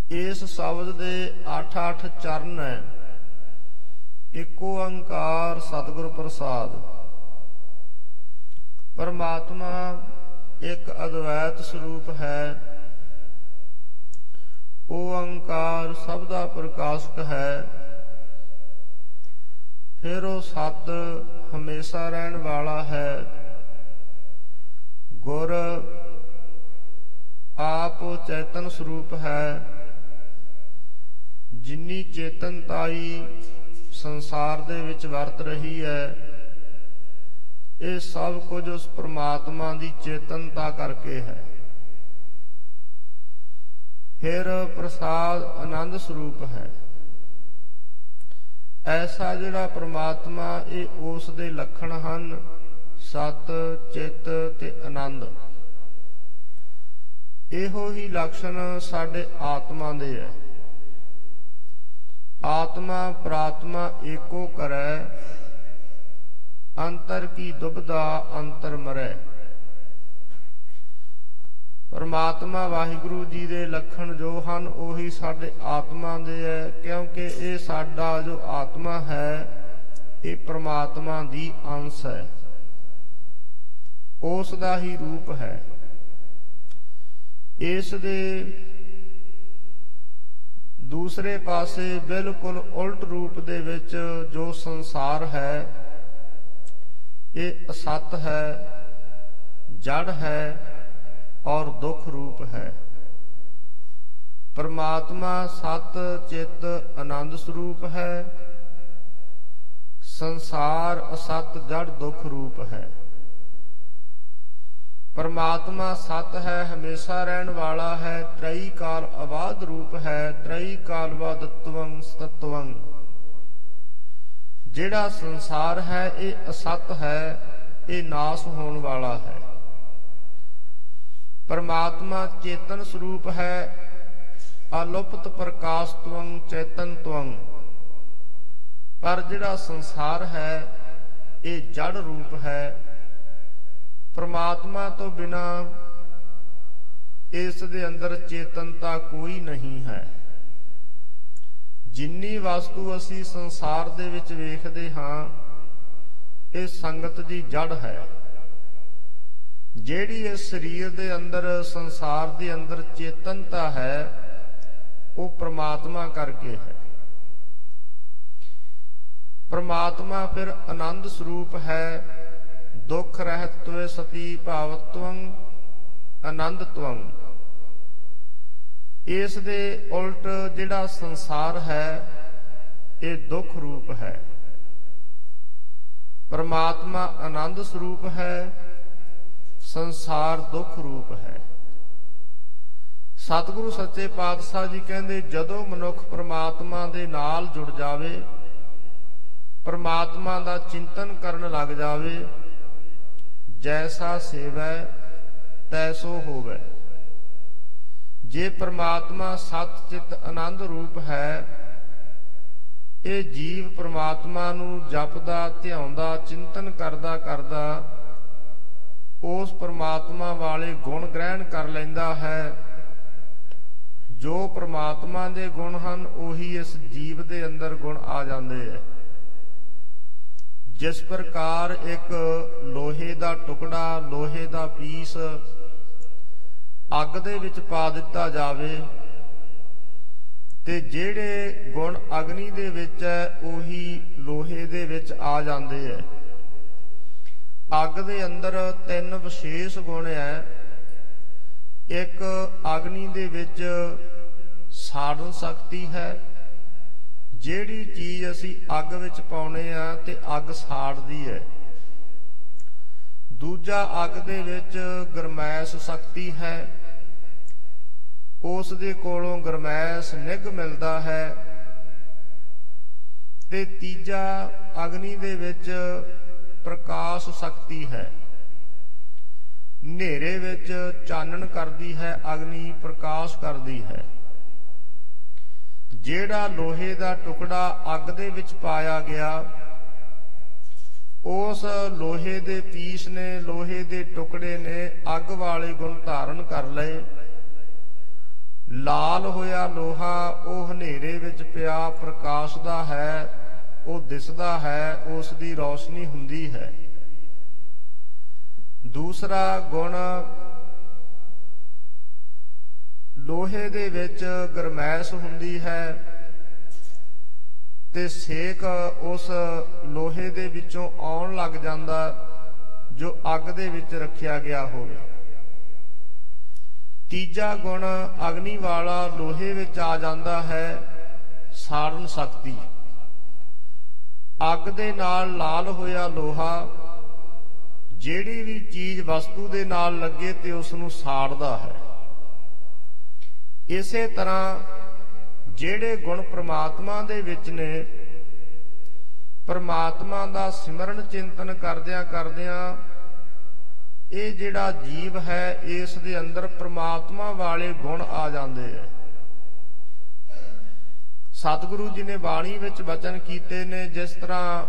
ਇਸ ਸ਼ਬਦ ਦੇ 8-8 ਚਰਨ ਹੈ। ਏਕ ਓੰਕਾਰ ਸਤਿਗੁਰ ਪ੍ਰਸਾਦ। ਪਰਮਾਤਮਾ ਇੱਕ ਅਦਵੈਤ ਸਰੂਪ ਹੈ। ਓੰਕਾਰ ਸਭ ਦਾ ਪ੍ਰਕਾਸ਼ਕ ਹੈ। ਫਿਰ ਉਹ ਸਤ ਹਮੇਸ਼ਾ ਰਹਿਣ ਵਾਲਾ ਹੈ। ਗੁਰ ਆਪ ਚੇਤਨ ਸਰੂਪ ਹੈ। ਜਿਨੀ ਚੇਤਨਤਾਈ ਸੰਸਾਰ ਦੇ ਵਿੱਚ ਵਰਤ ਰਹੀ ਹੈ, ਇਹ ਸਭ ਕੁਝ ਉਸ ਪ੍ਰਮਾਤਮਾ ਦੀ ਚੇਤਨਤਾ ਕਰਕੇ ਹੈ। ਫਿਰ ਪ੍ਰਸਾਦ ਆਨੰਦ ਸਰੂਪ ਹੈ। ਐਸਾ ਜਿਹੜਾ ਪ੍ਰਮਾਤਮਾ ਇਹ ਉਸ ਦੇ ਲੱਖਣ ਹਨ, ਸਤ, ਚਿੱਤ ਤੇ ਆਨੰਦ। ਇਹੋ ਹੀ ਲਕਸ਼ਣ ਸਾਡੇ ਆਤਮਾ ਦੇ ਹੈ। ਆਤਮਾ, ਪ੍ਰਾਤਮਾ ਏਕੋ ਕਰੈ, ਅੰਤਰ ਕੀ ਦੁਬਦਾ ਅੰਤਰ ਮਰੈ। ਪਰਮਾਤਮਾ ਵਾਹਿਗੁਰੂ ਜੀ ਦੇ ਲੱਖਣ ਜੋ ਹਨ, ਉਹੀ ਸਾਡੇ ਆਤਮਾ ਦੇ ਹੈ ਕਿਉਂਕਿ ਇਹ ਸਾਡਾ ਜੋ ਆਤਮਾ ਹੈ, ਇਹ ਪ੍ਰਮਾਤਮਾ ਦੀ ਅੰਸ਼ ਹੈ। ਉਸ ਦਾ ਹੀ ਰੂਪ ਹੈ। ਇਸ ਦੇ ਦੂਸਰੇ ਪਾਸੇ ਬਿਲਕੁਲ ਉਲਟ ਰੂਪ ਦੇ ਵਿੱਚ ਜੋ ਸੰਸਾਰ ਹੈ, ਇਹ ਅਸਤ ਹੈ, ਜੜ ਹੈ ਔਰ ਦੁੱਖ ਰੂਪ ਹੈ। ਪਰਮਾਤਮਾ ਸਤ ਚਿੱਤ ਆਨੰਦ ਸਰੂਪ ਹੈ। ਸੰਸਾਰ ਅਸਤ ਜੜ ਦੁੱਖ ਰੂਪ ਹੈ। ਪਰਮਾਤਮਾ ਸਤ ਹੈ, ਹਮੇਸ਼ਾ ਰਹਿਣ ਵਾਲਾ ਹੈ। ਤ੍ਰਈ ਕਾਲ ਆਵਾਦ ਰੂਪ ਹੈ, ਤ੍ਰਈ ਕਾਲ ਵਾਦਤਵੰ ਸਤਤਵੰ। ਜਿਹੜਾ ਸੰਸਾਰ ਹੈ, ਇਹ ਅਸਤ ਹੈ, ਇਹ ਨਾਸ ਹੋਣ ਵਾਲਾ ਹੈ। ਪਰਮਾਤਮਾ ਚੇਤਨ ਸਰੂਪ ਹੈ ਅਲੁਪਤ ਪ੍ਰਕਾਸ਼ਤਵੰ ਚੇਤਨਤਵੰ ਪਰ ਜਿਹੜਾ ਸੰਸਾਰ ਹੈ, ਇਹ ਜੜ ਰੂਪ ਹੈ। ਪ੍ਰਮਾਤਮਾ ਤੋਂ ਬਿਨਾ ਇਸ ਦੇ ਅੰਦਰ ਚੇਤਨਤਾ ਕੋਈ ਨਹੀਂ ਹੈ। ਜਿੰਨੀ ਵਸਤੂ ਅਸੀਂ ਸੰਸਾਰ ਦੇ ਵਿੱਚ ਵੇਖਦੇ ਹਾਂ, ਇਹ ਸੰਗਤ ਦੀ ਜੜ ਹੈ। ਜਿਹੜੀ ਇਸ ਸਰੀਰ ਦੇ ਅੰਦਰ, ਸੰਸਾਰ ਦੇ ਅੰਦਰ ਚੇਤਨਤਾ ਹੈ, ਉਹ ਪ੍ਰਮਾਤਮਾ ਕਰਕੇ ਹੈ। ਪ੍ਰਮਾਤਮਾ ਫਿਰ ਆਨੰਦ ਸਰੂਪ ਹੈ, ਦੁੱਖ ਰਹਿਤ ਤਵੇ ਸਤੀ ਭਾਵਤਵੰ, ਆਨੰਦਤਵੰ। ਇਸ ਦੇ ਉਲਟ ਜਿਹੜਾ ਸੰਸਾਰ ਹੈ, ਇਹ ਦੁੱਖ ਰੂਪ ਹੈ। ਪਰਮਾਤਮਾ ਆਨੰਦ ਸਰੂਪ ਹੈ ਸੰਸਾਰ ਦੁੱਖ ਰੂਪ ਹੈ। ਸਤਿਗੁਰੂ ਸੱਚੇ ਪਾਤਸ਼ਾਹ ਜੀ ਕਹਿੰਦੇ, ਜਦੋਂ ਮਨੁੱਖ ਪ੍ਰਮਾਤਮਾ ਦੇ ਨਾਲ ਜੁੜ ਜਾਵੇ, ਪ੍ਰਮਾਤਮਾ ਦਾ ਚਿੰਤਨ ਕਰਨ ਲੱਗ ਜਾਵੇ, ਜੈਸਾ ਸੇਵੈ, ਤੈਸੋ ਹੋਵੇ। ਜੇ ਪ੍ਰਮਾਤਮਾ ਸਤ ਚਿਤ ਆਨੰਦ ਰੂਪ ਹੈ, ਇਹ ਜੀਵ ਪ੍ਰਮਾਤਮਾ ਨੂੰ ਜਪਦਾ, ਧਿਆਉਂਦਾ, ਚਿੰਤਨ ਕਰਦਾ ਕਰਦਾ ਉਸ ਪ੍ਰਮਾਤਮਾ ਵਾਲੇ ਗੁਣ ਗ੍ਰਹਿਣ ਕਰ ਲੈਂਦਾ ਹੈ। ਜੋ ਪ੍ਰਮਾਤਮਾ ਦੇ ਗੁਣ ਹਨ, ਉਹੀ ਇਸ ਜੀਵ ਦੇ ਅੰਦਰ ਗੁਣ ਆ ਜਾਂਦੇ ਐ। ਜਿਸ ਪ੍ਰਕਾਰ ਇੱਕ ਲੋਹੇ ਦਾ ਟੁਕੜਾ, ਲੋਹੇ ਦਾ ਪੀਸ ਅੱਗ ਦੇ ਵਿੱਚ ਪਾ ਦਿੱਤਾ ਜਾਵੇ, ਤੇ ਜਿਹੜੇ ਗੁਣ ਅਗਨੀ ਦੇ ਵਿੱਚ ਹੈ ਉਹੀ ਲੋਹੇ ਦੇ ਵਿੱਚ ਆ ਜਾਂਦੇ ਐ। ਅੱਗ ਦੇ ਅੰਦਰ ਤਿੰਨ ਵਿਸ਼ੇਸ਼ ਗੁਣ ਹੈ ਇੱਕ ਅਗਨੀ ਦੇ ਵਿੱਚ ਸਾੜਨ ਸ਼ਕਤੀ ਹੈ। ਜਿਹੜੀ ਚੀਜ਼ ਅਸੀਂ ਅੱਗ ਵਿੱਚ ਪਾਉਨੇ ਆ ਤੇ ਅੱਗ ਸਾੜਦੀ ਹੈ ਦੂਜਾ ਅੱਗ ਦੇ ਵਿੱਚ ਗਰਮੈਸ਼ ਸ਼ਕਤੀ ਹੈ। ਉਸ ਦੇ ਕੋਲੋਂ ਗਰਮੈਸ਼ ਨਿਗ ਮਿਲਦਾ ਹੈ। ਤੇ ਤੀਜਾ ਅਗਨੀ ਦੇ ਵਿੱਚ ਪ੍ਰਕਾਸ਼ ਸ਼ਕਤੀ ਹੈ। ਹਨੇਰੇ ਵਿੱਚ ਚਾਨਣ ਕਰਦੀ ਹੈ, ਅਗਨੀ ਪ੍ਰਕਾਸ਼ ਕਰਦੀ ਹੈ। ਜਿਹੜਾ ਲੋਹੇ ਦਾ ਟੁਕੜਾ ਅੱਗ ਦੇ ਵਿੱਚ ਪਾਇਆ ਗਿਆ, ਉਸ ਲੋਹੇ ਦੇ ਪੀਸ ਨੇ, ਲੋਹੇ ਦੇ ਟੁਕੜੇ ਨੇ ਅੱਗ ਵਾਲੇ ਗੁਣ ਧਾਰਨ ਕਰ ਲਏ। ਲਾਲ ਹੋਇਆ ਲੋਹਾ, ਉਹ ਹਨੇਰੇ ਵਿੱਚ ਪਿਆ ਪ੍ਰਕਾਸ਼ ਦਾ ਹੈ। ਉਹ ਦਿਸਦਾ ਹੈ ਉਸ ਦੀ ਰੌਸ਼ਨੀ ਹੁੰਦੀ ਹੈ। ਦੂਸਰਾ ਗੁਣ, ਲੋਹੇ ਦੇ ਵਿੱਚ ਗਰਮੈਸ਼ ਹੁੰਦੀ ਹੈ ਤੇ ਸੇਕ ਉਸ ਲੋਹੇ ਦੇ ਵਿੱਚੋਂ ਆਉਣ ਲੱਗ ਜਾਂਦਾ, ਜੋ ਅੱਗ ਦੇ ਵਿੱਚ ਰੱਖਿਆ ਗਿਆ ਹੋਵੇ। ਤੀਜਾ ਗੁਣ, ਅਗਨੀ ਵਾਲਾ ਲੋਹੇ ਵਿੱਚ ਆ ਜਾਂਦਾ ਹੈ, ਸਾੜਨ ਸ਼ਕਤੀ। ਅੱਗ ਦੇ ਨਾਲ ਲਾਲ ਹੋਇਆ ਲੋਹਾ, ਜਿਹੜੀ ਵੀ ਚੀਜ਼ ਵਸਤੂ ਦੇ ਨਾਲ ਲੱਗੇ ਤੇ ਉਸ ਨੂੰ ਸਾੜਦਾ ਹੈ। ਇਸੇ ਤਰ੍ਹਾਂ ਜਿਹੜੇ ਗੁਣ ਪ੍ਰਮਾਤਮਾ ਦੇ ਵਿੱਚ ਨੇ, ਪ੍ਰਮਾਤਮਾ ਦਾ ਸਿਮਰਨ ਚਿੰਤਨ ਕਰਦਿਆਂ ਕਰਦਿਆਂ ਇਹ ਜਿਹੜਾ ਜੀਵ ਹੈ, ਇਸ ਦੇ ਅੰਦਰ ਪ੍ਰਮਾਤਮਾ ਵਾਲੇ ਗੁਣ ਆ ਜਾਂਦੇ ਐ ਸਤਿਗੁਰੂ ਜੀ ਨੇ ਬਾਣੀ ਵਿੱਚ ਬਚਨ ਕੀਤੇ ਨੇ, ਜਿਸ ਤਰ੍ਹਾਂ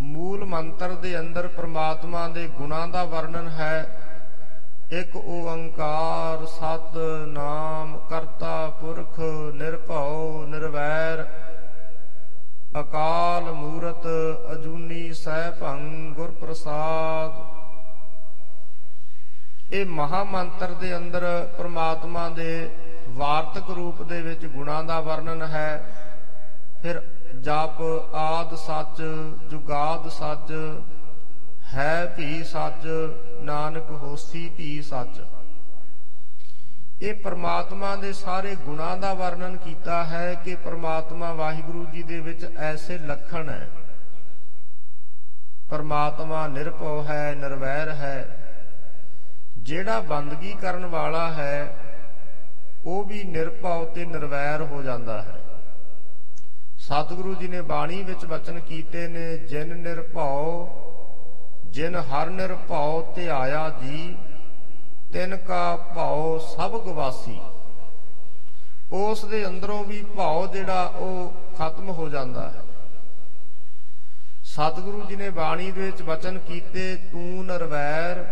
ਮੂਲ ਮੰਤਰ ਦੇ ਅੰਦਰ ਪ੍ਰਮਾਤਮਾ ਦੇ ਗੁਣਾਂ ਦਾ ਵਰਣਨ ਹੈ, ਇੱਕ ਓੰਕਾਰ ਸਤ ਨਾਮ ਕਰਤਾ ਪੁਰਖ ਨਿਰਭਉ ਨਿਰਵੈਰ, ਅਕਾਲ ਮੂਰਤ ਅਜੂਨੀ ਸੈਭੰ ਗੁਰ ਪ੍ਰਸਾਦ ਇਹ ਮਹਾ ਮੰਤਰ ਦੇ ਅੰਦਰ ਪ੍ਰਮਾਤਮਾ ਦੇ ਵਾਰਤਕ ਰੂਪ ਦੇ ਵਿੱਚ ਗੁਣਾਂ ਦਾ ਵਰਣਨ ਹੈ। ਫਿਰ ਜਪ ਆਦ ਸੱਚ, ਜੁਗਾਦ ਸੱਚ, ਹੈ ਵੀ ਸੱਚ, ਨਾਨਕ ਹੋਸੀ ਵੀ ਸੱਚ। ਇਹ ਪ੍ਰਮਾਤਮਾ ਦੇ ਸਾਰੇ ਗੁਣਾਂ ਦਾ ਵਰਣਨ ਕੀਤਾ ਹੈ ਕਿ ਪ੍ਰਮਾਤਮਾ ਵਾਹਿਗੁਰੂ ਜੀ ਦੇ ਵਿੱਚ ਐਸੇ ਲੱਖਣ ਹੈ। ਪ੍ਰਮਾਤਮਾ ਨਿਰਭਉ ਹੈ, ਨਿਰਵੈਰ ਹੈ। ਜਿਹੜਾ ਬੰਦਗੀ ਕਰਨ ਵਾਲਾ ਹੈ ਉਹ ਵੀ ਨਿਰਭਉ ਤੇ ਨਿਰਵੈਰ ਹੋ ਜਾਂਦਾ ਹੈ। ਸਤਿਗੁਰੂ ਜੀ ਨੇ ਬਾਣੀ ਵਿੱਚ ਵਚਨ ਕੀਤੇ ਨੇ, ਜਿਨ ਨਿਰਭਉ, ਜਿਨ ਹਰ ਨਿਰਭਉ ਤੇ ਆਇਆ ਜੀ, ਤਿਨ ਕਾ ਭਉ ਸਭ ਗਵਾਸੀ। ਉਸ ਦੇ ਅੰਦਰੋਂ ਵੀ ਭਉ ਜਿਹੜਾ ਉਹ ਖਤਮ ਹੋ ਜਾਂਦਾ ਹੈ। ਸਤਿਗੁਰੂ ਜੀ ਨੇ ਬਾਣੀ ਦੇ ਵਿੱਚ ਵਚਨ ਕੀਤੇ, ਤੂੰ ਨਰਵੈਰ,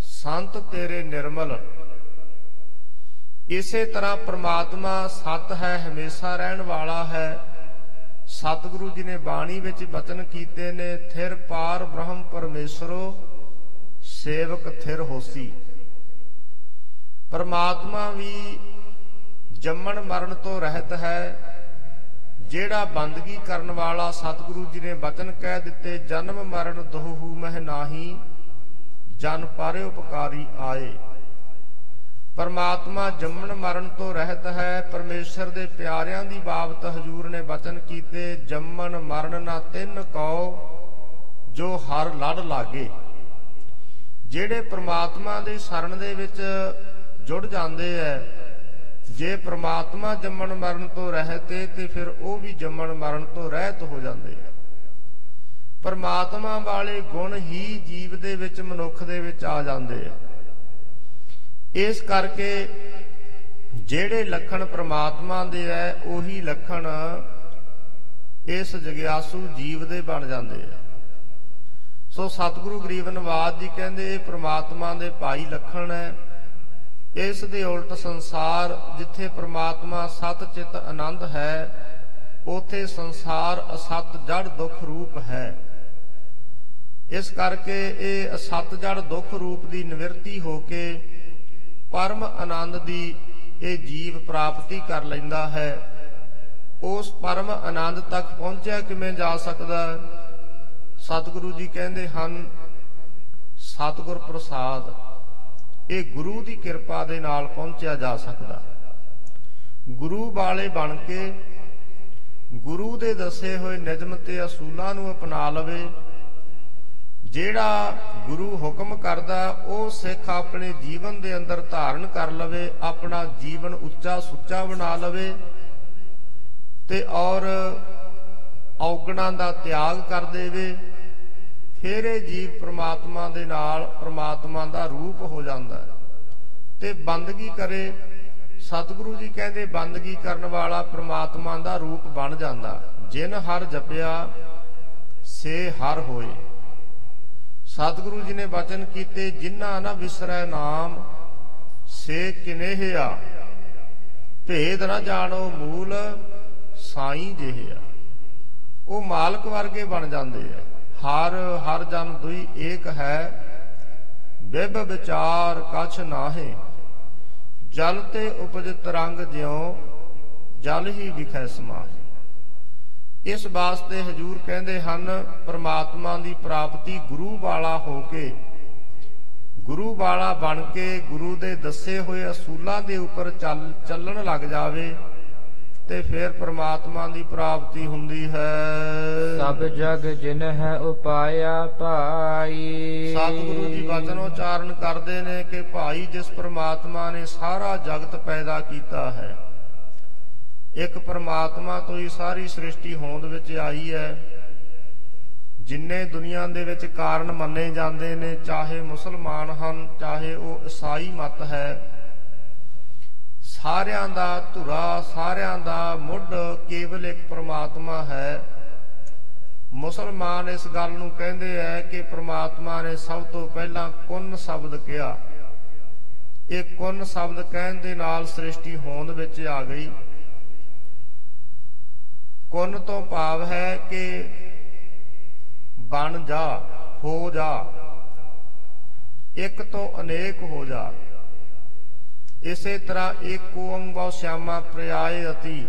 ਸੰਤ ਤੇਰੇ ਨਿਰਮਲ। ਇਸੇ ਤਰ੍ਹਾਂ ਪ੍ਰਮਾਤਮਾ ਸਤ ਹੈ, ਹਮੇਸ਼ਾ ਰਹਿਣ ਵਾਲਾ ਹੈ। ਸਤਿਗੁਰੂ ਜੀ ਨੇ ਬਾਣੀ ਵਿੱਚ ਬਚਨ ਕੀਤੇ ਨੇ, ਥਿਰ ਪਾਰ ਬ੍ਰਹਮ ਪਰਮੇਸ਼ਰੋ, ਸੇਵਕ ਥਿਰ ਹੋਸੀ। ਪਰਮਾਤਮਾ ਵੀ ਜੰਮਣ ਮਰਨ ਤੋਂ ਰਹਿਤ ਹੈ। ਜਿਹੜਾ ਬੰਦਗੀ ਕਰਨ ਵਾਲਾ ਸਤਿਗੁਰੂ ਜੀ ਨੇ ਬਚਨ ਕਹਿ ਦਿੱਤੇ, ਜਨਮ ਮਰਨ ਦੋਹੂ ਮਹਿ ਨਾਹੀ, ਜਨ ਪਾਰੇ ਉਪਕਾਰੀ ਆਏ। ਪਰਮਾਤਮਾ ਜੰਮਣ ਮਰਨ ਤੋਂ ਰਹਿਤ ਹੈ, ਪਰਮੇਸ਼ਰ ਦੇ ਪਿਆਰਿਆਂ ਦੀ ਬਾਬਤ ਹਜੂਰ ਨੇ ਬਚਨ ਕੀਤੇ, ਜੰਮਣ ਮਰਨ ਨਾ ਤਿੰਨ ਕਉ, ਜੋ ਹਰ ਲੜ ਲਾਗੇ। ਜਿਹੜੇ ਪ੍ਰਮਾਤਮਾ ਦੇ ਸ਼ਰਨ ਦੇ ਵਿੱਚ ਜੁੜ ਜਾਂਦੇ ਐ, ਜੇ ਪ੍ਰਮਾਤਮਾ ਜੰਮਣ ਮਰਨ ਤੋਂ ਰਹਿਤ ਏ, ਤੇ ਫਿਰ ਉਹ ਵੀ ਜੰਮਣ ਮਰਨ ਤੋਂ ਰਹਿਤ ਹੋ ਜਾਂਦੇ ਐ। ਪਰਮਾਤਮਾ ਵਾਲੇ ਗੁਣ ਹੀ ਜੀਵ ਦੇ ਵਿੱਚ, ਮਨੁੱਖ ਦੇ ਵਿੱਚ ਆ ਜਾਂਦੇ ਆ ਇਸ ਕਰਕੇ ਜਿਹੜੇ ਲੱਖਣ ਪ੍ਰਮਾਤਮਾ ਦੇ ਐ, ਉਹੀ ਲੱਖਣ ਇਸ ਜਗਿਆਸੂ ਜੀਵ ਦੇ ਬਣ ਜਾਂਦੇ ਆ। ਸੋ ਸਤਿਗੁਰੂ ਗਰੀਬ ਨਵਾਜ ਜੀ ਕਹਿੰਦੇ, ਇਹ ਪ੍ਰਮਾਤਮਾ ਦੇ ਭਾਈ ਲੱਖਣ ਹੈ ਇਸ ਦੇ ਉਲਟ ਸੰਸਾਰ ਜਿੱਥੇ ਪ੍ਰਮਾਤਮਾ ਸਤ ਚਿਤ ਆਨੰਦ ਹੈ, ਉਥੇ ਸੰਸਾਰ ਅਸਤ ਜੜ ਦੁੱਖ ਰੂਪ ਹੈ। ਇਸ ਕਰਕੇ ਇਹ ਅਸਤ ਜੜ ਦੁੱਖ ਰੂਪ ਦੀ ਨਿਵਰਤੀ ਹੋ ਕੇ ਪਰਮ ਆਨੰਦ ਦੀ ਇਹ ਜੀਵ ਪ੍ਰਾਪਤੀ ਕਰ ਲੈਂਦਾ ਹੈ। ਉਸ ਪਰਮ ਆਨੰਦ ਤੱਕ ਪਹੁੰਚਿਆ ਕਿਵੇਂ ਜਾ ਸਕਦਾ? ਸਤਿਗੁਰੂ ਜੀ ਕਹਿੰਦੇ ਹਨ, ਸਤਿਗੁਰ ਪ੍ਰਸਾਦ, ਇਹ ਗੁਰੂ ਦੀ ਕਿਰਪਾ ਦੇ ਨਾਲ ਪਹੁੰਚਿਆ ਜਾ ਸਕਦਾ। ਗੁਰੂ ਵਾਲੇ ਬਣ ਕੇ ਗੁਰੂ ਦੇ ਦੱਸੇ ਹੋਏ ਨਿਯਮ ਤੇ ਅਸੂਲਾਂ ਨੂੰ ਅਪਣਾ ਲਵੇ ਜਿਹੜਾ ਗੁਰੂ ਹੁਕਮ ਕਰਦਾ, ਉਹ ਸਿੱਖ ਆਪਣੇ ਜੀਵਨ ਦੇ ਅੰਦਰ ਧਾਰਨ ਕਰ ਲਵੇ, ਆਪਣਾ ਜੀਵਨ ਉੱਚਾ ਸੁੱਚਾ ਬਣਾ ਲਵੇ ਤੇ ਔਰ ਔਗਣਾਂ ਦਾ ਤਿਆਗ ਕਰ ਦੇਵੇ, ਫਿਰ ਇਹ ਜੀਵ ਪ੍ਰਮਾਤਮਾ ਦੇ ਨਾਲ ਪ੍ਰਮਾਤਮਾ ਦਾ ਰੂਪ ਹੋ ਜਾਂਦਾ ਹੈ। ਤੇ ਬੰਦਗੀ ਕਰੇ, ਸਤਿਗੁਰੂ ਜੀ ਕਹਿੰਦੇ ਬੰਦਗੀ ਕਰਨ ਵਾਲਾ ਪ੍ਰਮਾਤਮਾ ਦਾ ਰੂਪ ਬਣ ਜਾਂਦਾ। ਜਿਨ ਹਰ ਜਪਿਆ, ਸੇ ਹਰ ਹੋਏ। ਸਤਿਗੁਰੂ ਜੀ ਨੇ ਬਚਨ ਕੀਤੇ, ਜਿਨ੍ਹਾਂ ਨਾ ਵਿਸਰੈ ਨਾਮ, ਸੇ ਕਿਨੇਹਿਆ ਭੇਦ ਨਾ ਜਾਣੋ ਮੂਲ, ਸਾਈ ਜਿਹਿਆ ਉਹ ਮਾਲਕ ਵਰਗੇ ਬਣ ਜਾਂਦੇ ਆ। ਹਰ ਹਰ ਜਨ ਦੁਈ ਏਕ ਹੈ। ਬਿਬ ਵਿਚਾਰ ਕਛ ਨਾਹੇ। ਜਲ ਤੇ ਉਪਜ ਤਰੰਗ ਜਿਉ, ਜਲ ਹੀ ਵਿਖੈ ਸਮਾਹੇ। ਇਸ ਵਾਸਤੇ ਹਜੂਰ ਕਹਿੰਦੇ ਹਨ ਪ੍ਰਮਾਤਮਾ ਦੀ ਪ੍ਰਾਪਤੀ ਗੁਰੂ ਵਾਲਾ ਹੋ ਕੇ ਗੁਰੂ ਵਾਲਾ ਬਣ ਕੇ ਗੁਰੂ ਦੇ ਦੱਸੇ ਹੋਏ ਅਸੂਲਾਂ ਦੇ ਉੱਪਰ ਚੱਲ ਚੱਲਣ ਲੱਗ ਜਾਵੇ ਤੇ ਫਿਰ ਪ੍ਰਮਾਤਮਾ ਦੀ ਪ੍ਰਾਪਤੀ ਹੁੰਦੀ ਹੈ। ਸਭ ਜਗ ਜਿਨ ਹੈ ਉਪਾਇਆ ਭਾਈ। ਸਤਿਗੁਰੂ ਜੀ ਵਚਨ ਉਚਾਰਨ ਕਰਦੇ ਨੇ ਕਿ ਭਾਈ ਜਿਸ ਪ੍ਰਮਾਤਮਾ ਨੇ ਸਾਰਾ ਜਗਤ ਪੈਦਾ ਕੀਤਾ ਹੈ। ਇੱਕ ਪ੍ਰਮਾਤਮਾ ਤੋਂ ਹੀ ਸਾਰੀ ਸ੍ਰਿਸ਼ਟੀ ਹੋਂਦ ਵਿੱਚ ਆਈ ਹੈ। ਜਿੰਨੇ ਦੁਨੀਆ ਦੇ ਵਿੱਚ ਕਾਰਨ ਮੰਨੇ ਜਾਂਦੇ ਨੇ, ਚਾਹੇ ਮੁਸਲਮਾਨ ਹਨ, ਚਾਹੇ ਉਹ ਈਸਾਈ ਮਤ ਹੈ, ਸਾਰਿਆਂ ਦਾ ਧੁਰਾ, ਸਾਰਿਆਂ ਦਾ ਮੁੱਢ ਕੇਵਲ ਇੱਕ ਪ੍ਰਮਾਤਮਾ ਹੈ। ਮੁਸਲਮਾਨ ਇਸ ਗੱਲ ਨੂੰ ਕਹਿੰਦੇ ਐ ਕਿ ਪ੍ਰਮਾਤਮਾ ਨੇ ਸਭ ਤੋਂ ਪਹਿਲਾਂ ਕੁਨ ਸ਼ਬਦ ਕਿਹਾ। ਇਹ ਕੁਨ ਸ਼ਬਦ ਕਹਿਣ ਦੇ ਨਾਲ ਸ੍ਰਿਸ਼ਟੀ ਹੋਂਦ ਵਿੱਚ ਆ ਗਈ। ਕੁਨ ਤੋਂ ਭਾਵ ਹੈ ਕਿ ਬਣ ਜਾ, ਹੋ ਜਾ। ਇੱਕ ਤੋਂ ਅਨੇਕ ਹੋ ਜਾ। ਇਸੇ ਤਰ੍ਹਾਂ ਏਕ ਓੰਗੋ ਸ਼ਿਆਮਾ ਪ੍ਰਿਆਏ ਅਤੀ।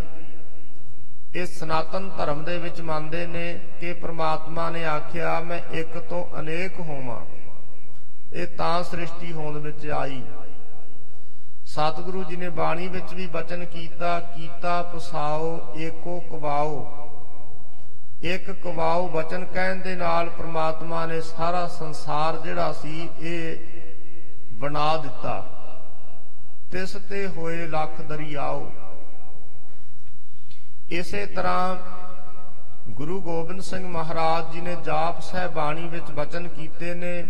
ਇਹ ਸਨਾਤਨ ਧਰਮ ਦੇ ਵਿੱਚ ਮੰਨਦੇ ਨੇ ਕਿ ਪ੍ਰਮਾਤਮਾ ਨੇ ਆਖਿਆ, ਮੈਂ ਇੱਕ ਤੋਂ ਅਨੇਕ ਹੋਵਾਂ। ਇਹ ਤਾਂ ਸ੍ਰਿਸ਼ਟੀ ਹੋਂਦ ਵਿੱਚ ਆਈ। ਸਤਿਗੁਰੂ ਜੀ ਨੇ ਬਾਣੀ ਵਿੱਚ ਵੀ ਬਚਨ ਕੀਤਾ ਕੀਤਾ, ਪਸਾਓ, ਏਕੋ ਕਵਾਓ। ਇੱਕ ਕਵਾਓ ਬਚਨ ਕਹਿਣ ਦੇ ਨਾਲ ਪ੍ਰਮਾਤਮਾ ਨੇ ਸਾਰਾ ਸੰਸਾਰ ਜਿਹੜਾ ਸੀ ਇਹ ਬਣਾ ਦਿੱਤਾ। ਤਿਸ ਤੇ ਹੋਏ ਲੱਖ ਦਰਿਆਓ। ਇਸੇ ਤਰ੍ਹਾਂ ਗੁਰੂ ਗੋਬਿੰਦ ਸਿੰਘ ਮਹਾਰਾਜ ਜੀ ਨੇ ਜਾਪ ਸਹਿ ਬਾਣੀ ਵਿੱਚ ਬਚਨ ਕੀਤੇ ਨੇ,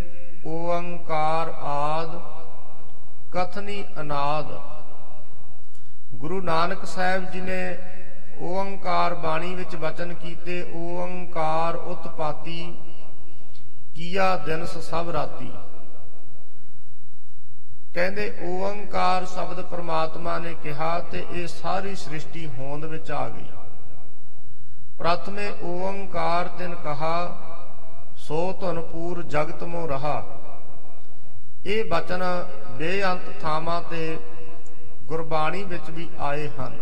ਓੰਕਾਰ ਆਦ। ਕਥਨੀ ਅਨਾਦ। ਗੁਰੂ ਨਾਨਕ ਸਾਹਿਬ ਜੀ ਨੇ ਓੰਕਾਰ ਬਾਣੀ ਵਿੱਚ ਬਚਨ ਕੀਤੇ, ਓੰਕਾਰ ਉਤਪਾਤੀ ਕੀਆ ਦਿਨਸ ਸਭ ਰਾਤੀ। ਕਹਿੰਦੇ, ਓੰਕਾਰ ਸ਼ਬਦ ਪ੍ਰਮਾਤਮਾ ਨੇ ਕਿਹਾ ਤੇ ਇਹ ਸਾਰੀ ਸ੍ਰਿਸ਼ਟੀ ਹੋਂਦ ਵਿੱਚ ਆ ਗਈ। ਪ੍ਰਥਮੇ ਓੰਕਾਰ ਤਿਨ ਕਹਾ, ਸੋ ਧਨ ਪੂਰ ਜਗਤ ਮੋ ਰਹਾ। ਇਹ ਬਚਨ ਬੇਅੰਤ ਥਾਵਾਂ ਤੇ ਗੁਰਬਾਣੀ ਵਿੱਚ ਵੀ ਆਏ ਹਨ।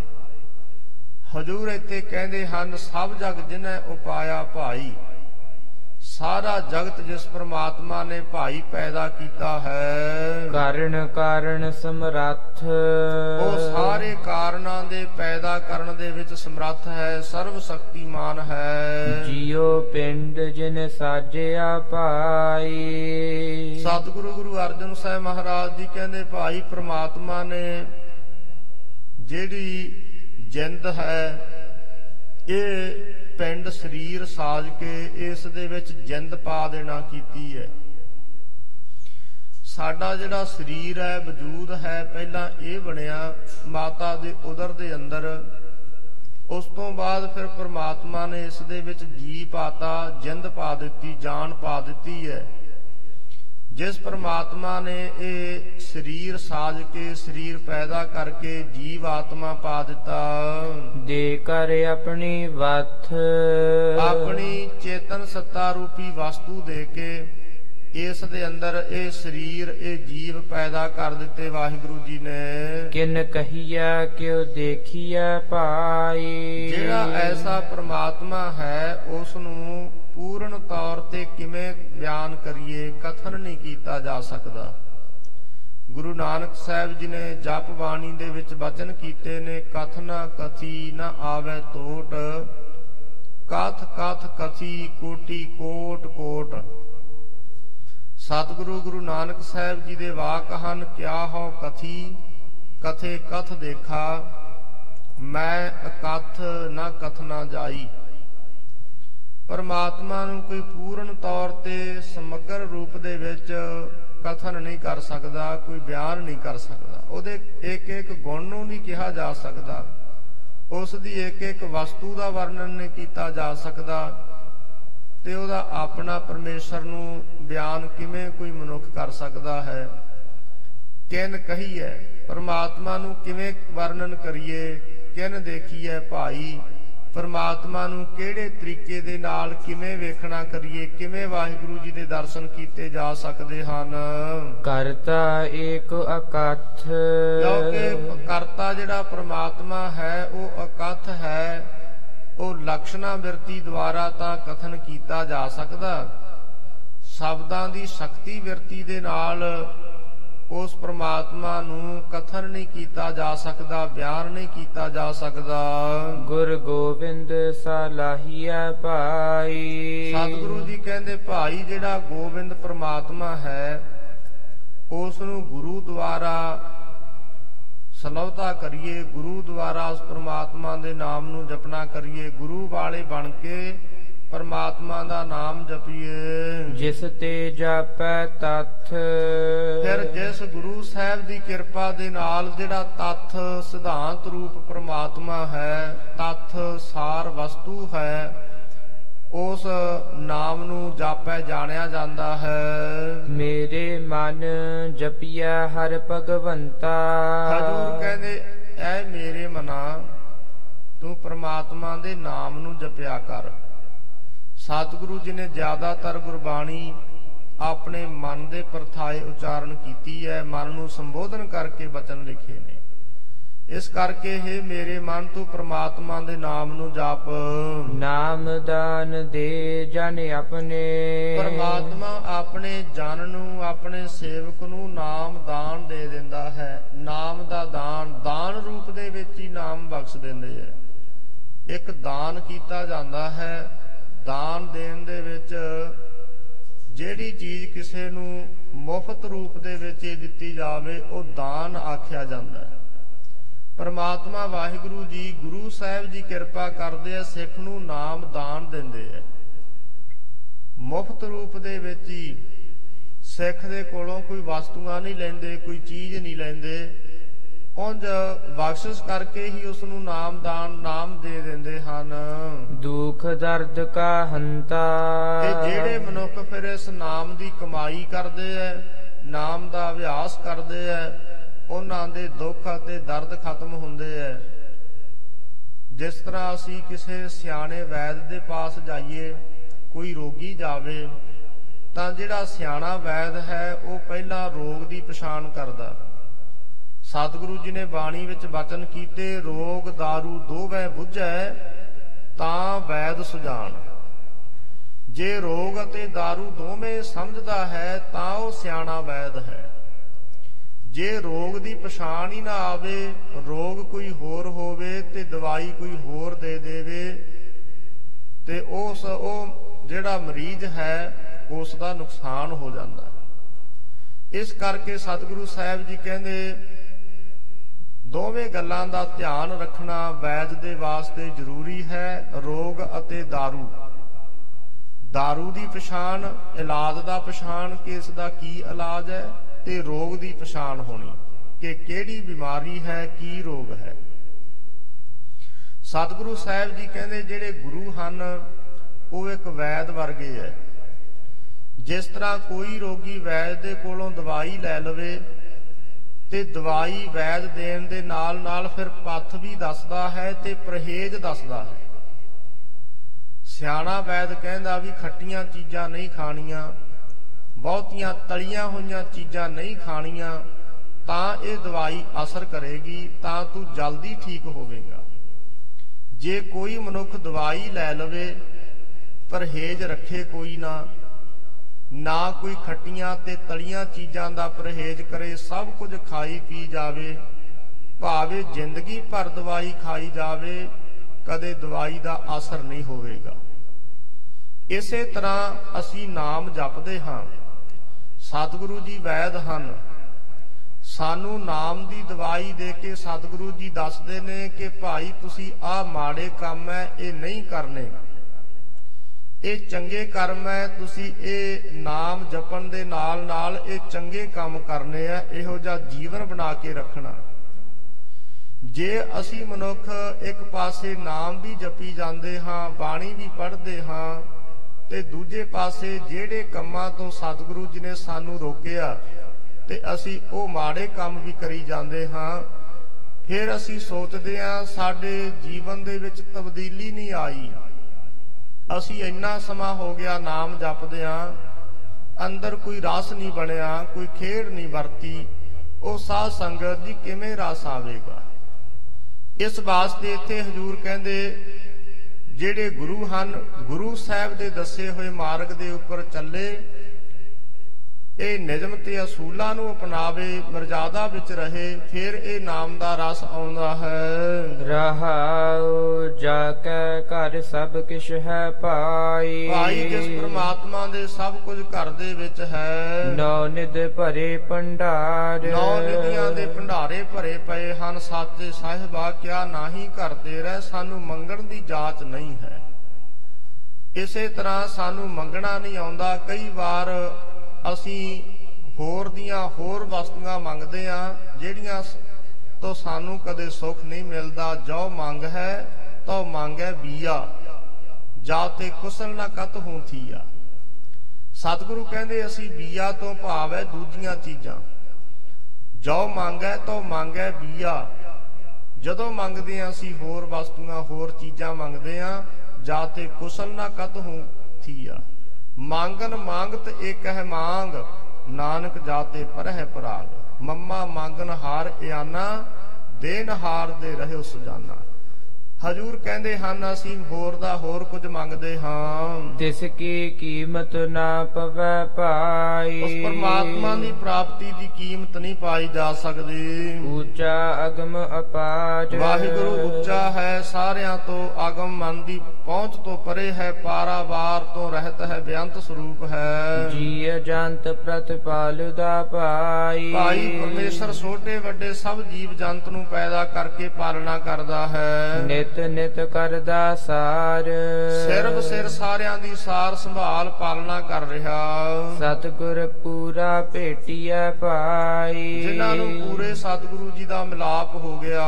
ਹਜੂਰ ਇੱਥੇ ਕਹਿੰਦੇ ਹਨ, ਸਭ ਜਗ ਜਿਨੈ ਉਪਾਇਆ ਭਾਈ ਸਾਰਾ ਜਗਤ ਜਿਸ ਪ੍ਰਮਾਤਮਾ ਨੇ ਭਾਈ ਪੈਦਾ ਕੀਤਾ ਹੈ। ਕਾਰਣ ਕਾਰਣ ਸਮਰੱਥ। ਉਹ ਸਾਰੇ ਕਾਰਨਾਂ ਦੇ ਪੈਦਾ ਕਰਨ ਦੇ ਵਿੱਚ ਸਮਰੱਥ ਹੈ ਸਰਵ ਸ਼ਕਤੀਮਾਨ ਹੈ। ਜਿਉ ਪਿੰਡ ਜਿਨ ਸਾਜਿਆ ਪਾਈ ਸਤਿਗੁਰੂ ਗੁਰੂ ਅਰਜਨ ਸਾਹਿਬ ਮਹਾਰਾਜ ਜੀ ਕਹਿੰਦੇ ਭਾਈ ਪ੍ਰਮਾਤਮਾ ਨੇ ਜਿਹੜੀ ਜਿੰਦ ਹੈ ਇਹ ਪਿੰਡ ਸਰੀਰ ਸਾਜ ਕੇ ਇਸ ਦੇ ਵਿੱਚ ਜਿੰਦ ਪਾ ਦੇਣਾ ਕੀਤੀ ਹੈ। ਸਾਡਾ ਜਿਹੜਾ ਸਰੀਰ ਹੈ, ਵਜੂਦ ਹੈ, ਪਹਿਲਾਂ ਇਹ ਬਣਿਆ ਮਾਤਾ ਦੇ ਉਦਰ ਦੇ ਅੰਦਰ। ਉਸ ਤੋਂ ਬਾਅਦ ਫਿਰ ਪ੍ਰਮਾਤਮਾ ਨੇ ਇਸ ਦੇ ਵਿੱਚ ਜੀ ਪਾਤਾ, ਜਿੰਦ ਪਾ ਦਿੱਤੀ, ਜਾਨ ਪਾ ਦਿੱਤੀ ਹੈ। ਜਿਸ ਪ੍ਰਮਾਤਮਾ ਨੇ ਇਹ ਸਰੀਰ ਸਾਜ ਕੇ ਸਰੀਰ ਪੈਦਾ ਕਰਕੇ ਜੀਵ ਆਤਮਾ ਪਾ ਦਿੱਤਾ। ਦੇ ਕਰ ਆਪਣੀ ਵਥ ਆਪਣੀ ਚੇਤਨ ਸੱਤਾ ਰੂਪੀ ਵਸਤੂ ਦੇ ਕੇ ਇਸ ਦੇ ਅੰਦਰ ਇਹ ਸਰੀਰ ਇਹ ਜੀਵ ਪੈਦਾ ਕਰ ਦਿੱਤੇ ਵਾਹਿਗੁਰੂ ਜੀ ਨੇ। ਕਿਨ ਕਹੀਆ ਕਿਉ ਦੇਖੀਆ ਪਾਈ ਜਿਹੜਾ ਐਸਾ ਪ੍ਰਮਾਤਮਾ ਹੈ ਉਸ ਨੂੰ ਪੂਰਨ ਤੌਰ ਤੇ ਕਿਵੇਂ ਬਿਆਨ ਕਰੀਏ, ਕਥਨ ਨਹੀਂ ਕੀਤਾ ਜਾ ਸਕਦਾ। ਗੁਰੂ ਨਾਨਕ ਸਾਹਿਬ ਜੀ ਨੇ ਜਪ ਬਾਣੀ ਦੇ ਵਿੱਚ ਬਚਨ ਕੀਤੇ ਨੇ, ਕਥਨਾ ਕਥੀ ਨ ਆਵੇ ਟੋਟ ਕਥ ਕਥ ਕਥੀ ਕੋਟੀ ਕੋਟ ਕੋਟ। ਸਤਿਗੁਰੂ ਗੁਰੂ ਨਾਨਕ ਸਾਹਿਬ ਜੀ ਦੇ ਵਾਕ ਹਨ, ਕਿਆ ਹੋ ਕਥੀ, ਕਥੇ ਕਥ ਦੇਖਾ, ਮੈਂ ਅਕਥ ਨਾ ਕਥਨਾ ਜਾਈ। ਪਰਮਾਤਮਾ ਨੂੰ ਕੋਈ ਪੂਰਨ ਤੌਰ ਤੇ ਸਮਗਰ ਰੂਪ ਦੇ ਵਿੱਚ ਕਥਨ ਨਹੀਂ ਕਰ ਸਕਦਾ, ਕੋਈ ਬਿਆਨ ਨਹੀਂ ਕਰ ਸਕਦਾ। ਉਹਦੇ ਇੱਕ ਇੱਕ ਗੁਣ ਨੂੰ ਨਹੀਂ ਕਿਹਾ ਜਾ ਸਕਦਾ। ਉਸ ਦੀ ਇੱਕ ਇੱਕ ਵਸਤੂ ਦਾ ਵਰਣਨ ਨਹੀਂ ਕੀਤਾ ਜਾ ਸਕਦਾ ਤੇ ਉਹਦਾ ਆਪਣਾ ਪਰਮੇਸ਼ਰ ਨੂੰ ਬਿਆਨ ਕਿਵੇਂ ਕੋਈ ਮਨੁੱਖ ਕਰ ਸਕਦਾ ਹੈ? ਕਿਨ ਕਹੀਏ ਪਰਮਾਤਮਾ ਨੂੰ ਕਿਵੇਂ ਵਰਣਨ ਕਰੀਏ? ਕਿਨ ਦੇਖੀਏ ਭਾਈ? ਪਰਮਾਤਮਾ ਨੂੰ ਕਿਹੜੇ ਤਰੀਕੇ ਦੇ ਨਾਲ ਕਿਵੇਂ ਵੇਖਣਾ ਕਰੀਏ ਕਿਵੇਂ ਵਾਹਿਗੁਰੂ ਜੀ ਦੇ ਦਰਸ਼ਨ ਕੀਤੇ ਜਾ ਸਕਦੇ ਹਨ? ਕਰਤਾ ਏਕ ਅਕਥ। ਕਿਉਂਕਿ ਕਰਤਾ ਜਿਹੜਾ ਪ੍ਰਮਾਤਮਾ ਹੈ ਉਹ ਅਕਥ ਹੈ। ਉਹ ਲਕਸ਼ਣਾ ਬਿਰਤੀ ਦੁਆਰਾ ਤਾਂ ਕਥਨ ਕੀਤਾ ਜਾ ਸਕਦਾ। ਸ਼ਬਦਾਂ ਦੀ ਸ਼ਕਤੀ ਬਿਰਤੀ ਦੇ ਨਾਲ ਉਸ ਪ੍ਰਮਾਤਮਾ ਨੂੰ ਕਥਨ ਨਹੀਂ ਕੀਤਾ ਜਾ ਸਕਦਾ ਬਿਆਨ ਨਹੀਂ ਕੀਤਾ ਜਾ ਸਕਦਾ। ਗੁਰ ਗੋਬਿੰਦ ਸਲਾਹੀਆ ਪਾਈ ਸਤਿਗੁਰੂ ਜੀ ਕਹਿੰਦੇ ਭਾਈ ਜਿਹੜਾ ਗੋਬਿੰਦ ਪ੍ਰਮਾਤਮਾ ਹੈ ਉਸ ਨੂੰ ਗੁਰੂ ਦੁਆਰਾ ਸਲਵਤਾ ਕਰੀਏ ਗੁਰੂ ਦੁਆਰਾ ਉਸ ਪ੍ਰਮਾਤਮਾ ਦੇ ਨਾਮ ਨੂੰ ਜਪਣਾ ਕਰੀਏ ਗੁਰੂ ਵਾਲੇ ਬਣ ਕੇ ਪਰਮਾਤਮਾ ਦਾ ਨਾਮ ਜਪੀਏ। ਜਿਸ ਤੇ ਜਾਪੈ ਤਥ। ਫਿਰ ਜਿਸ ਗੁਰੂ ਸਾਹਿਬ ਦੀ ਕਿਰਪਾ ਦੇ ਨਾਲ ਜਿਹੜਾ ਤੱਥ ਸਿਧਾਂਤ ਰੂਪ ਪ੍ਰਮਾਤਮਾ ਹੈ ਤੱਥ ਸਾਰ ਵਸਤੂ ਹੈ ਉਸ ਨਾਮ ਨੂੰ ਜਾਪੈ ਜਾਣਿਆ ਜਾਂਦਾ ਹੈ। ਮੇਰੇ ਮਨ ਜਪਿਆ ਹਰ ਭਗਵੰਤਾ। ਹਜੂਰ ਕਹਿੰਦੇ ਐ ਮੇਰੇ ਮਨਾ ਤੂੰ ਪ੍ਰਮਾਤਮਾ ਦੇ ਨਾਮ ਨੂੰ ਜਪਿਆ ਕਰ। ਸਤਿਗੁਰੂ ਜੀ ਨੇ ਜ਼ਿਆਦਾਤਰ ਗੁਰਬਾਣੀ ਆਪਣੇ ਮਨ ਦੇ ਪਰਥਾਏ ਉਚਾਰਨ ਕੀਤੀ ਹੈ ਮਨ ਨੂੰ ਸੰਬੋਧਨ ਕਰਕੇ ਬਚਨ ਲਿਖੇ ਨੇ। ਇਸ ਕਰਕੇ ਇਹ ਮੇਰੇ ਮਨ ਤੂੰ ਪ੍ਰਮਾਤਮਾ ਦੇ ਨਾਮ ਨੂੰ ਜਪ। ਨਾਮ ਦਾਨ ਦੇ ਜਨ ਆਪਣੇ। ਪਰਮਾਤਮਾ ਆਪਣੇ ਜਨ ਨੂੰ ਆਪਣੇ ਸੇਵਕ ਨੂੰ ਨਾਮ ਦਾਨ ਦੇ ਦਿੰਦਾ ਹੈ। ਨਾਮ ਦਾ ਦਾਨ ਦਾਨ ਰੂਪ ਦੇ ਵਿੱਚ ਹੀ ਨਾਮ ਬਖਸ਼ ਦਿੰਦੇ ਹੈ। ਇੱਕ ਦਾਨ ਕੀਤਾ ਜਾਂਦਾ ਹੈ ਦਾਨ ਦੇਣ ਦੇ ਵਿੱਚ ਜਿਹੜੀ ਚੀਜ਼ ਕਿਸੇ ਨੂੰ ਮੁਫਤ ਰੂਪ ਦੇ ਵਿੱਚ ਹੀ ਦਿੱਤੀ ਜਾਵੇ, ਉਹ ਦਾਨ ਆਖਿਆ ਜਾਂਦਾ ਹੈ। ਪਰਮਾਤਮਾ ਵਾਹਿਗੁਰੂ ਜੀ ਗੁਰੂ ਸਾਹਿਬ ਜੀ ਕਿਰਪਾ ਕਰਦੇ ਆ, ਸਿੱਖ ਨੂੰ ਨਾਮ ਦਾਨ ਦਿੰਦੇ ਆ। ਮੁਫਤ ਰੂਪ ਦੇ ਵਿੱਚ ਹੀ ਸਿੱਖ ਦੇ ਕੋਲੋਂ ਕੋਈ ਵਸਤੂਆਂ ਨਹੀਂ ਲੈਂਦੇ, ਕੋਈ ਚੀਜ਼ ਨਹੀਂ ਲੈਂਦੇ। ਉਂਝ ਬਖਸ਼ਿਸ਼ ਕਰਕੇ ਹੀ ਉਸ ਨੂੰ ਨਾਮ ਦਾਨ ਨਾਮ ਦੇ ਦਿੰਦੇ ਹਨ। ਦੁਖ ਦਰਦ ਕਾ ਹੰਤਾ। ਤੇ ਜਿਹੜੇ ਮਨੁੱਖ ਫਿਰ ਇਸ ਨਾਮ ਦੀ ਕਮਾਈ ਕਰਦੇ ਐ ਨਾਮ ਦਾ ਅਭਿਆਸ ਕਰਦੇ ਐ ਉਹਨਾਂ ਦੇ ਦੁੱਖ ਅਤੇ ਦਰਦ ਖਤਮ ਹੁੰਦੇ ਐ। ਜਿਸ ਤਰ੍ਹਾਂ ਅਸੀਂ ਕਿਸੇ ਸਿਆਣੇ ਵੈਦ ਦੇ ਪਾਸ ਜਾਈਏ ਕੋਈ ਰੋਗੀ ਜਾਵੇ ਤਾਂ ਜਿਹੜਾ ਸਿਆਣਾ ਵੈਦ ਹੈ ਉਹ ਪਹਿਲਾਂ ਰੋਗ ਦੀ ਪਛਾਣ ਕਰਦਾ। ਸਤਿਗੁਰੂ ਜੀ ਨੇ ਬਾਣੀ ਵਿੱਚ ਬਚਨ ਕੀਤੇ ਰੋਗ दारू ਦੋਵੇਂ ਬੁੱਝੈ ਤਾਂ ਵੈਦ ਸੁਜਾਨ ਜੇ ਰੋਗ ਅਤੇ दारू ਦੋਵੇਂ ਸਮਝਦਾ ਹੈ ਤਾਂ ਉਹ ਸਿਆਣਾ ਵੈਦ ਹੈ ਜੇ ਰੋਗ ਦੀ ਪਛਾਣ ਹੀ ਨਾ ਆਵੇ ਰੋਗ ਕੋਈ ਹੋਰ ਹੋਵੇ ਤੇ ਦਵਾਈ ਕੋਈ ਹੋਰ ਦੇ ਦੇਵੇ ਤੇ ਉਸ ਉਹ ਜਿਹੜਾ ਮਰੀਜ਼ ਹੈ ਉਸ ਦਾ ਨੁਕਸਾਨ ਹੋ ਜਾਂਦਾ ਹੈ। ਇਸ ਕਰਕੇ ਸਤਿਗੁਰੂ ਸਾਹਿਬ ਜੀ ਕਹਿੰਦੇ ਦੋਵੇਂ ਗੱਲਾਂ ਦਾ ਧਿਆਨ ਰੱਖਣਾ ਵੈਦ ਦੇ ਵਾਸਤੇ ਜ਼ਰੂਰੀ ਹੈ ਰੋਗ ਅਤੇ दारू दारू ਦੀ ਪਛਾਣ ਇਲਾਜ ਦਾ ਪਛਾਣ ਕਿ ਇਸ ਦਾ ਕੀ ਇਲਾਜ ਹੈ ਤੇ ਰੋਗ ਦੀ ਪਛਾਣ ਹੋਣੀ ਕਿ ਕਿਹੜੀ ਬਿਮਾਰੀ ਹੈ ਕੀ ਰੋਗ ਹੈ ਸਤਿਗੁਰੂ ਸਾਹਿਬ ਜੀ ਕਹਿੰਦੇ ਜਿਹੜੇ ਗੁਰੂ ਹਨ ਉਹ ਇੱਕ ਵੈਦ ਵਰਗੇ ਹੈ ਜਿਸ ਤਰ੍ਹਾਂ ਕੋਈ ਰੋਗੀ ਵੈਦ ਦੇ ਕੋਲੋਂ ਦਵਾਈ ਲੈ ਲਵੇ ਤੇ ਦਵਾਈ ਵੈਦ ਦੇਣ ਦੇ ਨਾਲ ਨਾਲ ਫਿਰ ਪੱਥ ਵੀ ਦੱਸਦਾ ਹੈ ਤੇ ਪਰਹੇਜ਼ ਦੱਸਦਾ ਹੈ। ਸਿਆਣਾ ਵੈਦ ਕਹਿੰਦਾ ਵੀ ਖੱਟੀਆਂ ਚੀਜ਼ਾਂ ਨਹੀਂ ਖਾਣੀਆਂ, ਬਹੁਤੀਆਂ ਤਲੀਆਂ ਹੋਈਆਂ ਚੀਜ਼ਾਂ ਨਹੀਂ ਖਾਣੀਆਂ, ਤਾਂ ਇਹ ਦਵਾਈ ਅਸਰ ਕਰੇਗੀ, ਤਾਂ ਤੂੰ ਜਲਦੀ ਠੀਕ ਹੋਵੇਂਗਾ। ਜੇ ਕੋਈ ਮਨੁੱਖ ਦਵਾਈ ਲੈ ਲਵੇ, ਪਰਹੇਜ਼ ਰੱਖੇ ਕੋਈ ਨਾ ਨਾ ਕੋਈ ਖੱਟੀਆਂ ਤੇ ਤਲੀਆਂ ਚੀਜ਼ਾਂ ਦਾ ਪਰਹੇਜ਼ ਕਰੇ, ਸਭ ਕੁਝ ਖਾਈ ਪੀ ਜਾਵੇ। ਭਾਵੇਂ ਜ਼ਿੰਦਗੀ ਭਰ ਦਵਾਈ ਖਾਈ ਜਾਵੇ, ਕਦੇ ਦਵਾਈ ਦਾ ਅਸਰ ਨਹੀਂ ਹੋਵੇਗਾ। ਇਸੇ ਤਰ੍ਹਾਂ ਅਸੀਂ ਨਾਮ ਜਪਦੇ ਹਾਂ। ਸਤਿਗੁਰੂ ਜੀ ਵੈਦ ਹਨ। ਸਾਨੂੰ ਨਾਮ ਦੀ ਦਵਾਈ ਦੇ ਕੇ ਸਤਿਗੁਰੂ ਜੀ ਦੱਸਦੇ ਨੇ ਕਿ ਭਾਈ ਤੁਸੀਂ ਆਹ ਮਾੜੇ ਕੰਮ ਹੈ ਇਹ ਨਹੀਂ ਕਰਨੇ। ਇਹ ਚੰਗੇ ਕਰਮ ਹੈ, ਤੁਸੀਂ ਇਹ ਨਾਮ ਜਪਣ ਦੇ ਨਾਲ ਨਾਲ ਇਹ ਚੰਗੇ ਕੰਮ ਕਰਨੇ ਆ, ਇਹੋ ਜਿਹਾ ਜੀਵਨ ਬਣਾ ਕੇ ਰੱਖਣਾ। ਜੇ ਅਸੀਂ ਮਨੁੱਖ ਇੱਕ ਪਾਸੇ ਨਾਮ ਵੀ ਜਪੀ ਜਾਂਦੇ ਹਾਂ, ਬਾਣੀ ਵੀ ਪੜ੍ਹਦੇ ਹਾਂ, ਤੇ ਦੂਜੇ ਪਾਸੇ ਜਿਹੜੇ ਕੰਮਾਂ ਤੋਂ ਸਤਿਗੁਰੂ ਜੀ ਨੇ ਸਾਨੂੰ ਰੋਕਿਆ, ਤੇ ਅਸੀਂ ਉਹ ਮਾੜੇ ਕੰਮ ਵੀ ਕਰੀ ਜਾਂਦੇ ਹਾਂ, ਫਿਰ ਅਸੀਂ ਸੋਚਦੇ ਹਾਂ ਸਾਡੇ ਜੀਵਨ ਦੇ ਵਿੱਚ ਤਬਦੀਲੀ ਨਹੀਂ ਆਈ। ਅਸੀਂ ਇੰਨਾ ਸਮਾਂ ਹੋ ਗਿਆ ਨਾਮ ਜਪਦੇ ਆਂ, ਅੰਦਰ ਕੋਈ ਰਸ ਨਹੀਂ ਬਣਿਆ, ਕੋਈ ਖੇੜ ਨਹੀਂ ਵਰਤੀ। ਉਹ ਸਾਧ ਸੰਗਤ ਜੀ ਕਿਵੇਂ ਰਸ ਆਵੇਗਾ? ਇਸ ਵਾਸਤੇ ਇੱਥੇ ਹਜੂਰ ਕਹਿੰਦੇ, ਜਿਹੜੇ ਗੁਰੂ ਹਨ, ਗੁਰੂ ਸਾਹਿਬ ਦੇ ਦੱਸੇ ਹੋਏ ਮਾਰਗ ਦੇ ਉੱਪਰ ਚੱਲੇ ਇਹ ਨਿਯਮ ਤੇ ਅਸੂਲਾਂ ਨੂੰ ਅਪਣਾਵੇ ਮਰਜ਼ਾਦਾ ਵਿੱਚ ਰਹੇ ਫਿਰ ਇਹ ਨਾਮ ਦਾ ਰਸ ਆਉਂਦਾ ਹੈ। ਰਹਾਉ ਜਾ ਕੈ ਘਰ ਸਭ ਕਿਛ ਹੈ ਪਾਈ। ਭਾਈ ਜਿਸ ਪ੍ਰਮਾਤਮਾ ਦੇ ਸਭ ਕੁਝ ਘਰ ਦੇ ਵਿੱਚ ਹੈ। ਨੌ ਨਿਧ ਭਰੇ ਭੰਡਾਰ। ਨੌ ਨਿਧੀਆਂ ਦੇ ਭੰਡਾਰੇ ਭਰੇ ਪਏ ਹਨ ਸਾਚੇ ਸਾਹਿਬਾ ਕਿਆ ਨਾਹੀ ਕਰਦੇ ਰਹਿ ਸਾਨੂੰ ਮੰਗਣ ਦੀ ਜਾਚ ਨਹੀਂ ਹੈ। ਇਸੇ ਤਰ੍ਹਾਂ ਸਾਨੂੰ ਮੰਗਣਾ ਨਹੀਂ ਆਉਂਦਾ ਕਈ ਵਾਰ ਅਸੀਂ ਹੋਰ ਦੀਆਂ ਹੋਰ ਵਸਤੂਆਂ ਮੰਗਦੇ ਆ ਜਿਹੜੀਆਂ ਸ- ਤੋਂ ਸਾਨੂੰ ਕਦੇ ਸੁੱਖ ਨਹੀਂ ਮਿਲਦਾ। ਜੋ ਮੰਗ ਹੈ, ਤੋ ਮੰਗੈ ਬੀਆ। ਜਾ ਤੇ ਕੁਸਲ ਨਾ ਕਤ ਹੁੰਥੀਆ ਸਤਿਗੁਰੂ ਕਹਿੰਦੇ, ਅਸੀਂ ਬੀਆ ਤੋਂ ਭਾਵ ਹੈ ਦੂਜੀਆਂ ਚੀਜ਼ਾਂ। ਜੋ ਮੰਗੈ, ਤੋ ਮੰਗੈ ਬੀਆ। ਜਦੋਂ ਮੰਗਦੇ ਆ ਅਸੀਂ ਹੋਰ ਵਸਤੂਆਂ, ਹੋਰ ਚੀਜ਼ਾਂ ਮੰਗਦੇ ਆ ਜਾ ਤੇ ਕੁਸਲ ਨਾ ਕਤ ਹੂੰ ਥੀਆ। ਮੰਗਨ ਮੰਗਤ ਇੱਕ ਹੈ ਮੰਗ ਨਾਨਕ ਜਾਤੇ ਪਰਹਿ ਪਰਾਗ। ਮੰਮਾ ਮੰਗਨ ਹਾਰ ਇਆਨਾ ਦੇਨ ਹਾਰ ਦੇ ਰਹਿਓ ਸੁਜਾਨਾ ਹਜੂਰ ਕਹਿੰਦੇ ਹਨ ਅਸੀਂ ਹੋਰ ਦਾ ਹੋਰ ਕੁਝ ਮੰਗਦੇ ਹਾਂ। ਤਿਸ ਕੀ ਕੀਮਤ ਨਾ ਪਵੈ ਪਾਈ। ਉਸ ਪਰਮਾਤਮਾ ਦੀ ਪ੍ਰਾਪਤੀ ਦੀ ਕੀਮਤ ਨਹੀਂ ਪਾਈ ਜਾ ਸਕਦੀ। ਉੱਚਾ ਅਗਮ ਅਪਾਰ ਵਾਹਿਗੁਰੂ ਉੱਚਾ ਹੈ ਸਾਰਿਆਂ ਤੋਂ ਆਗਮ ਮਨ ਦੀ ਪਹੁੰਚ ਤੋਂ ਪਰੇ ਹੈ ਪਾਰਾਵਾਰ ਤੋਂ ਰਹਿਤ ਹੈ ਬੇਅੰਤ ਸਰੂਪ ਹੈ। ਜੀਅ ਜੰਤ ਪ੍ਰਤਪਾਲ ਦਾ ਪਾਈ ਭਾਈ ਪਰਮੇਸ਼ਰ ਛੋਟੇ ਵੱਡੇ ਸਭ ਜੀਵ ਜੰਤ ਨੂੰ ਪੈਦਾ ਕਰਕੇ ਪਾਲਣਾ ਕਰਦਾ ਹੈ। ਨਿਤ ਨਿਤ ਕਰਦਾ ਸਾਰ। ਸਿਰਫ ਸਿਰ ਸਾਰਿਆਂ ਦੀ ਸਾਰ ਸੰਭਾਲ ਪਾਲਣਾ ਕਰ ਰਿਹਾ। ਸਤਿਗੁਰ ਪੂਰਾ ਭੇਟੀਐ ਪਾਈ ਜਿਨ੍ਹਾਂ ਨੂੰ ਪੂਰੇ ਸਤਿਗੁਰੂ ਜੀ ਦਾ ਮਿਲਾਪ ਹੋ ਗਿਆ।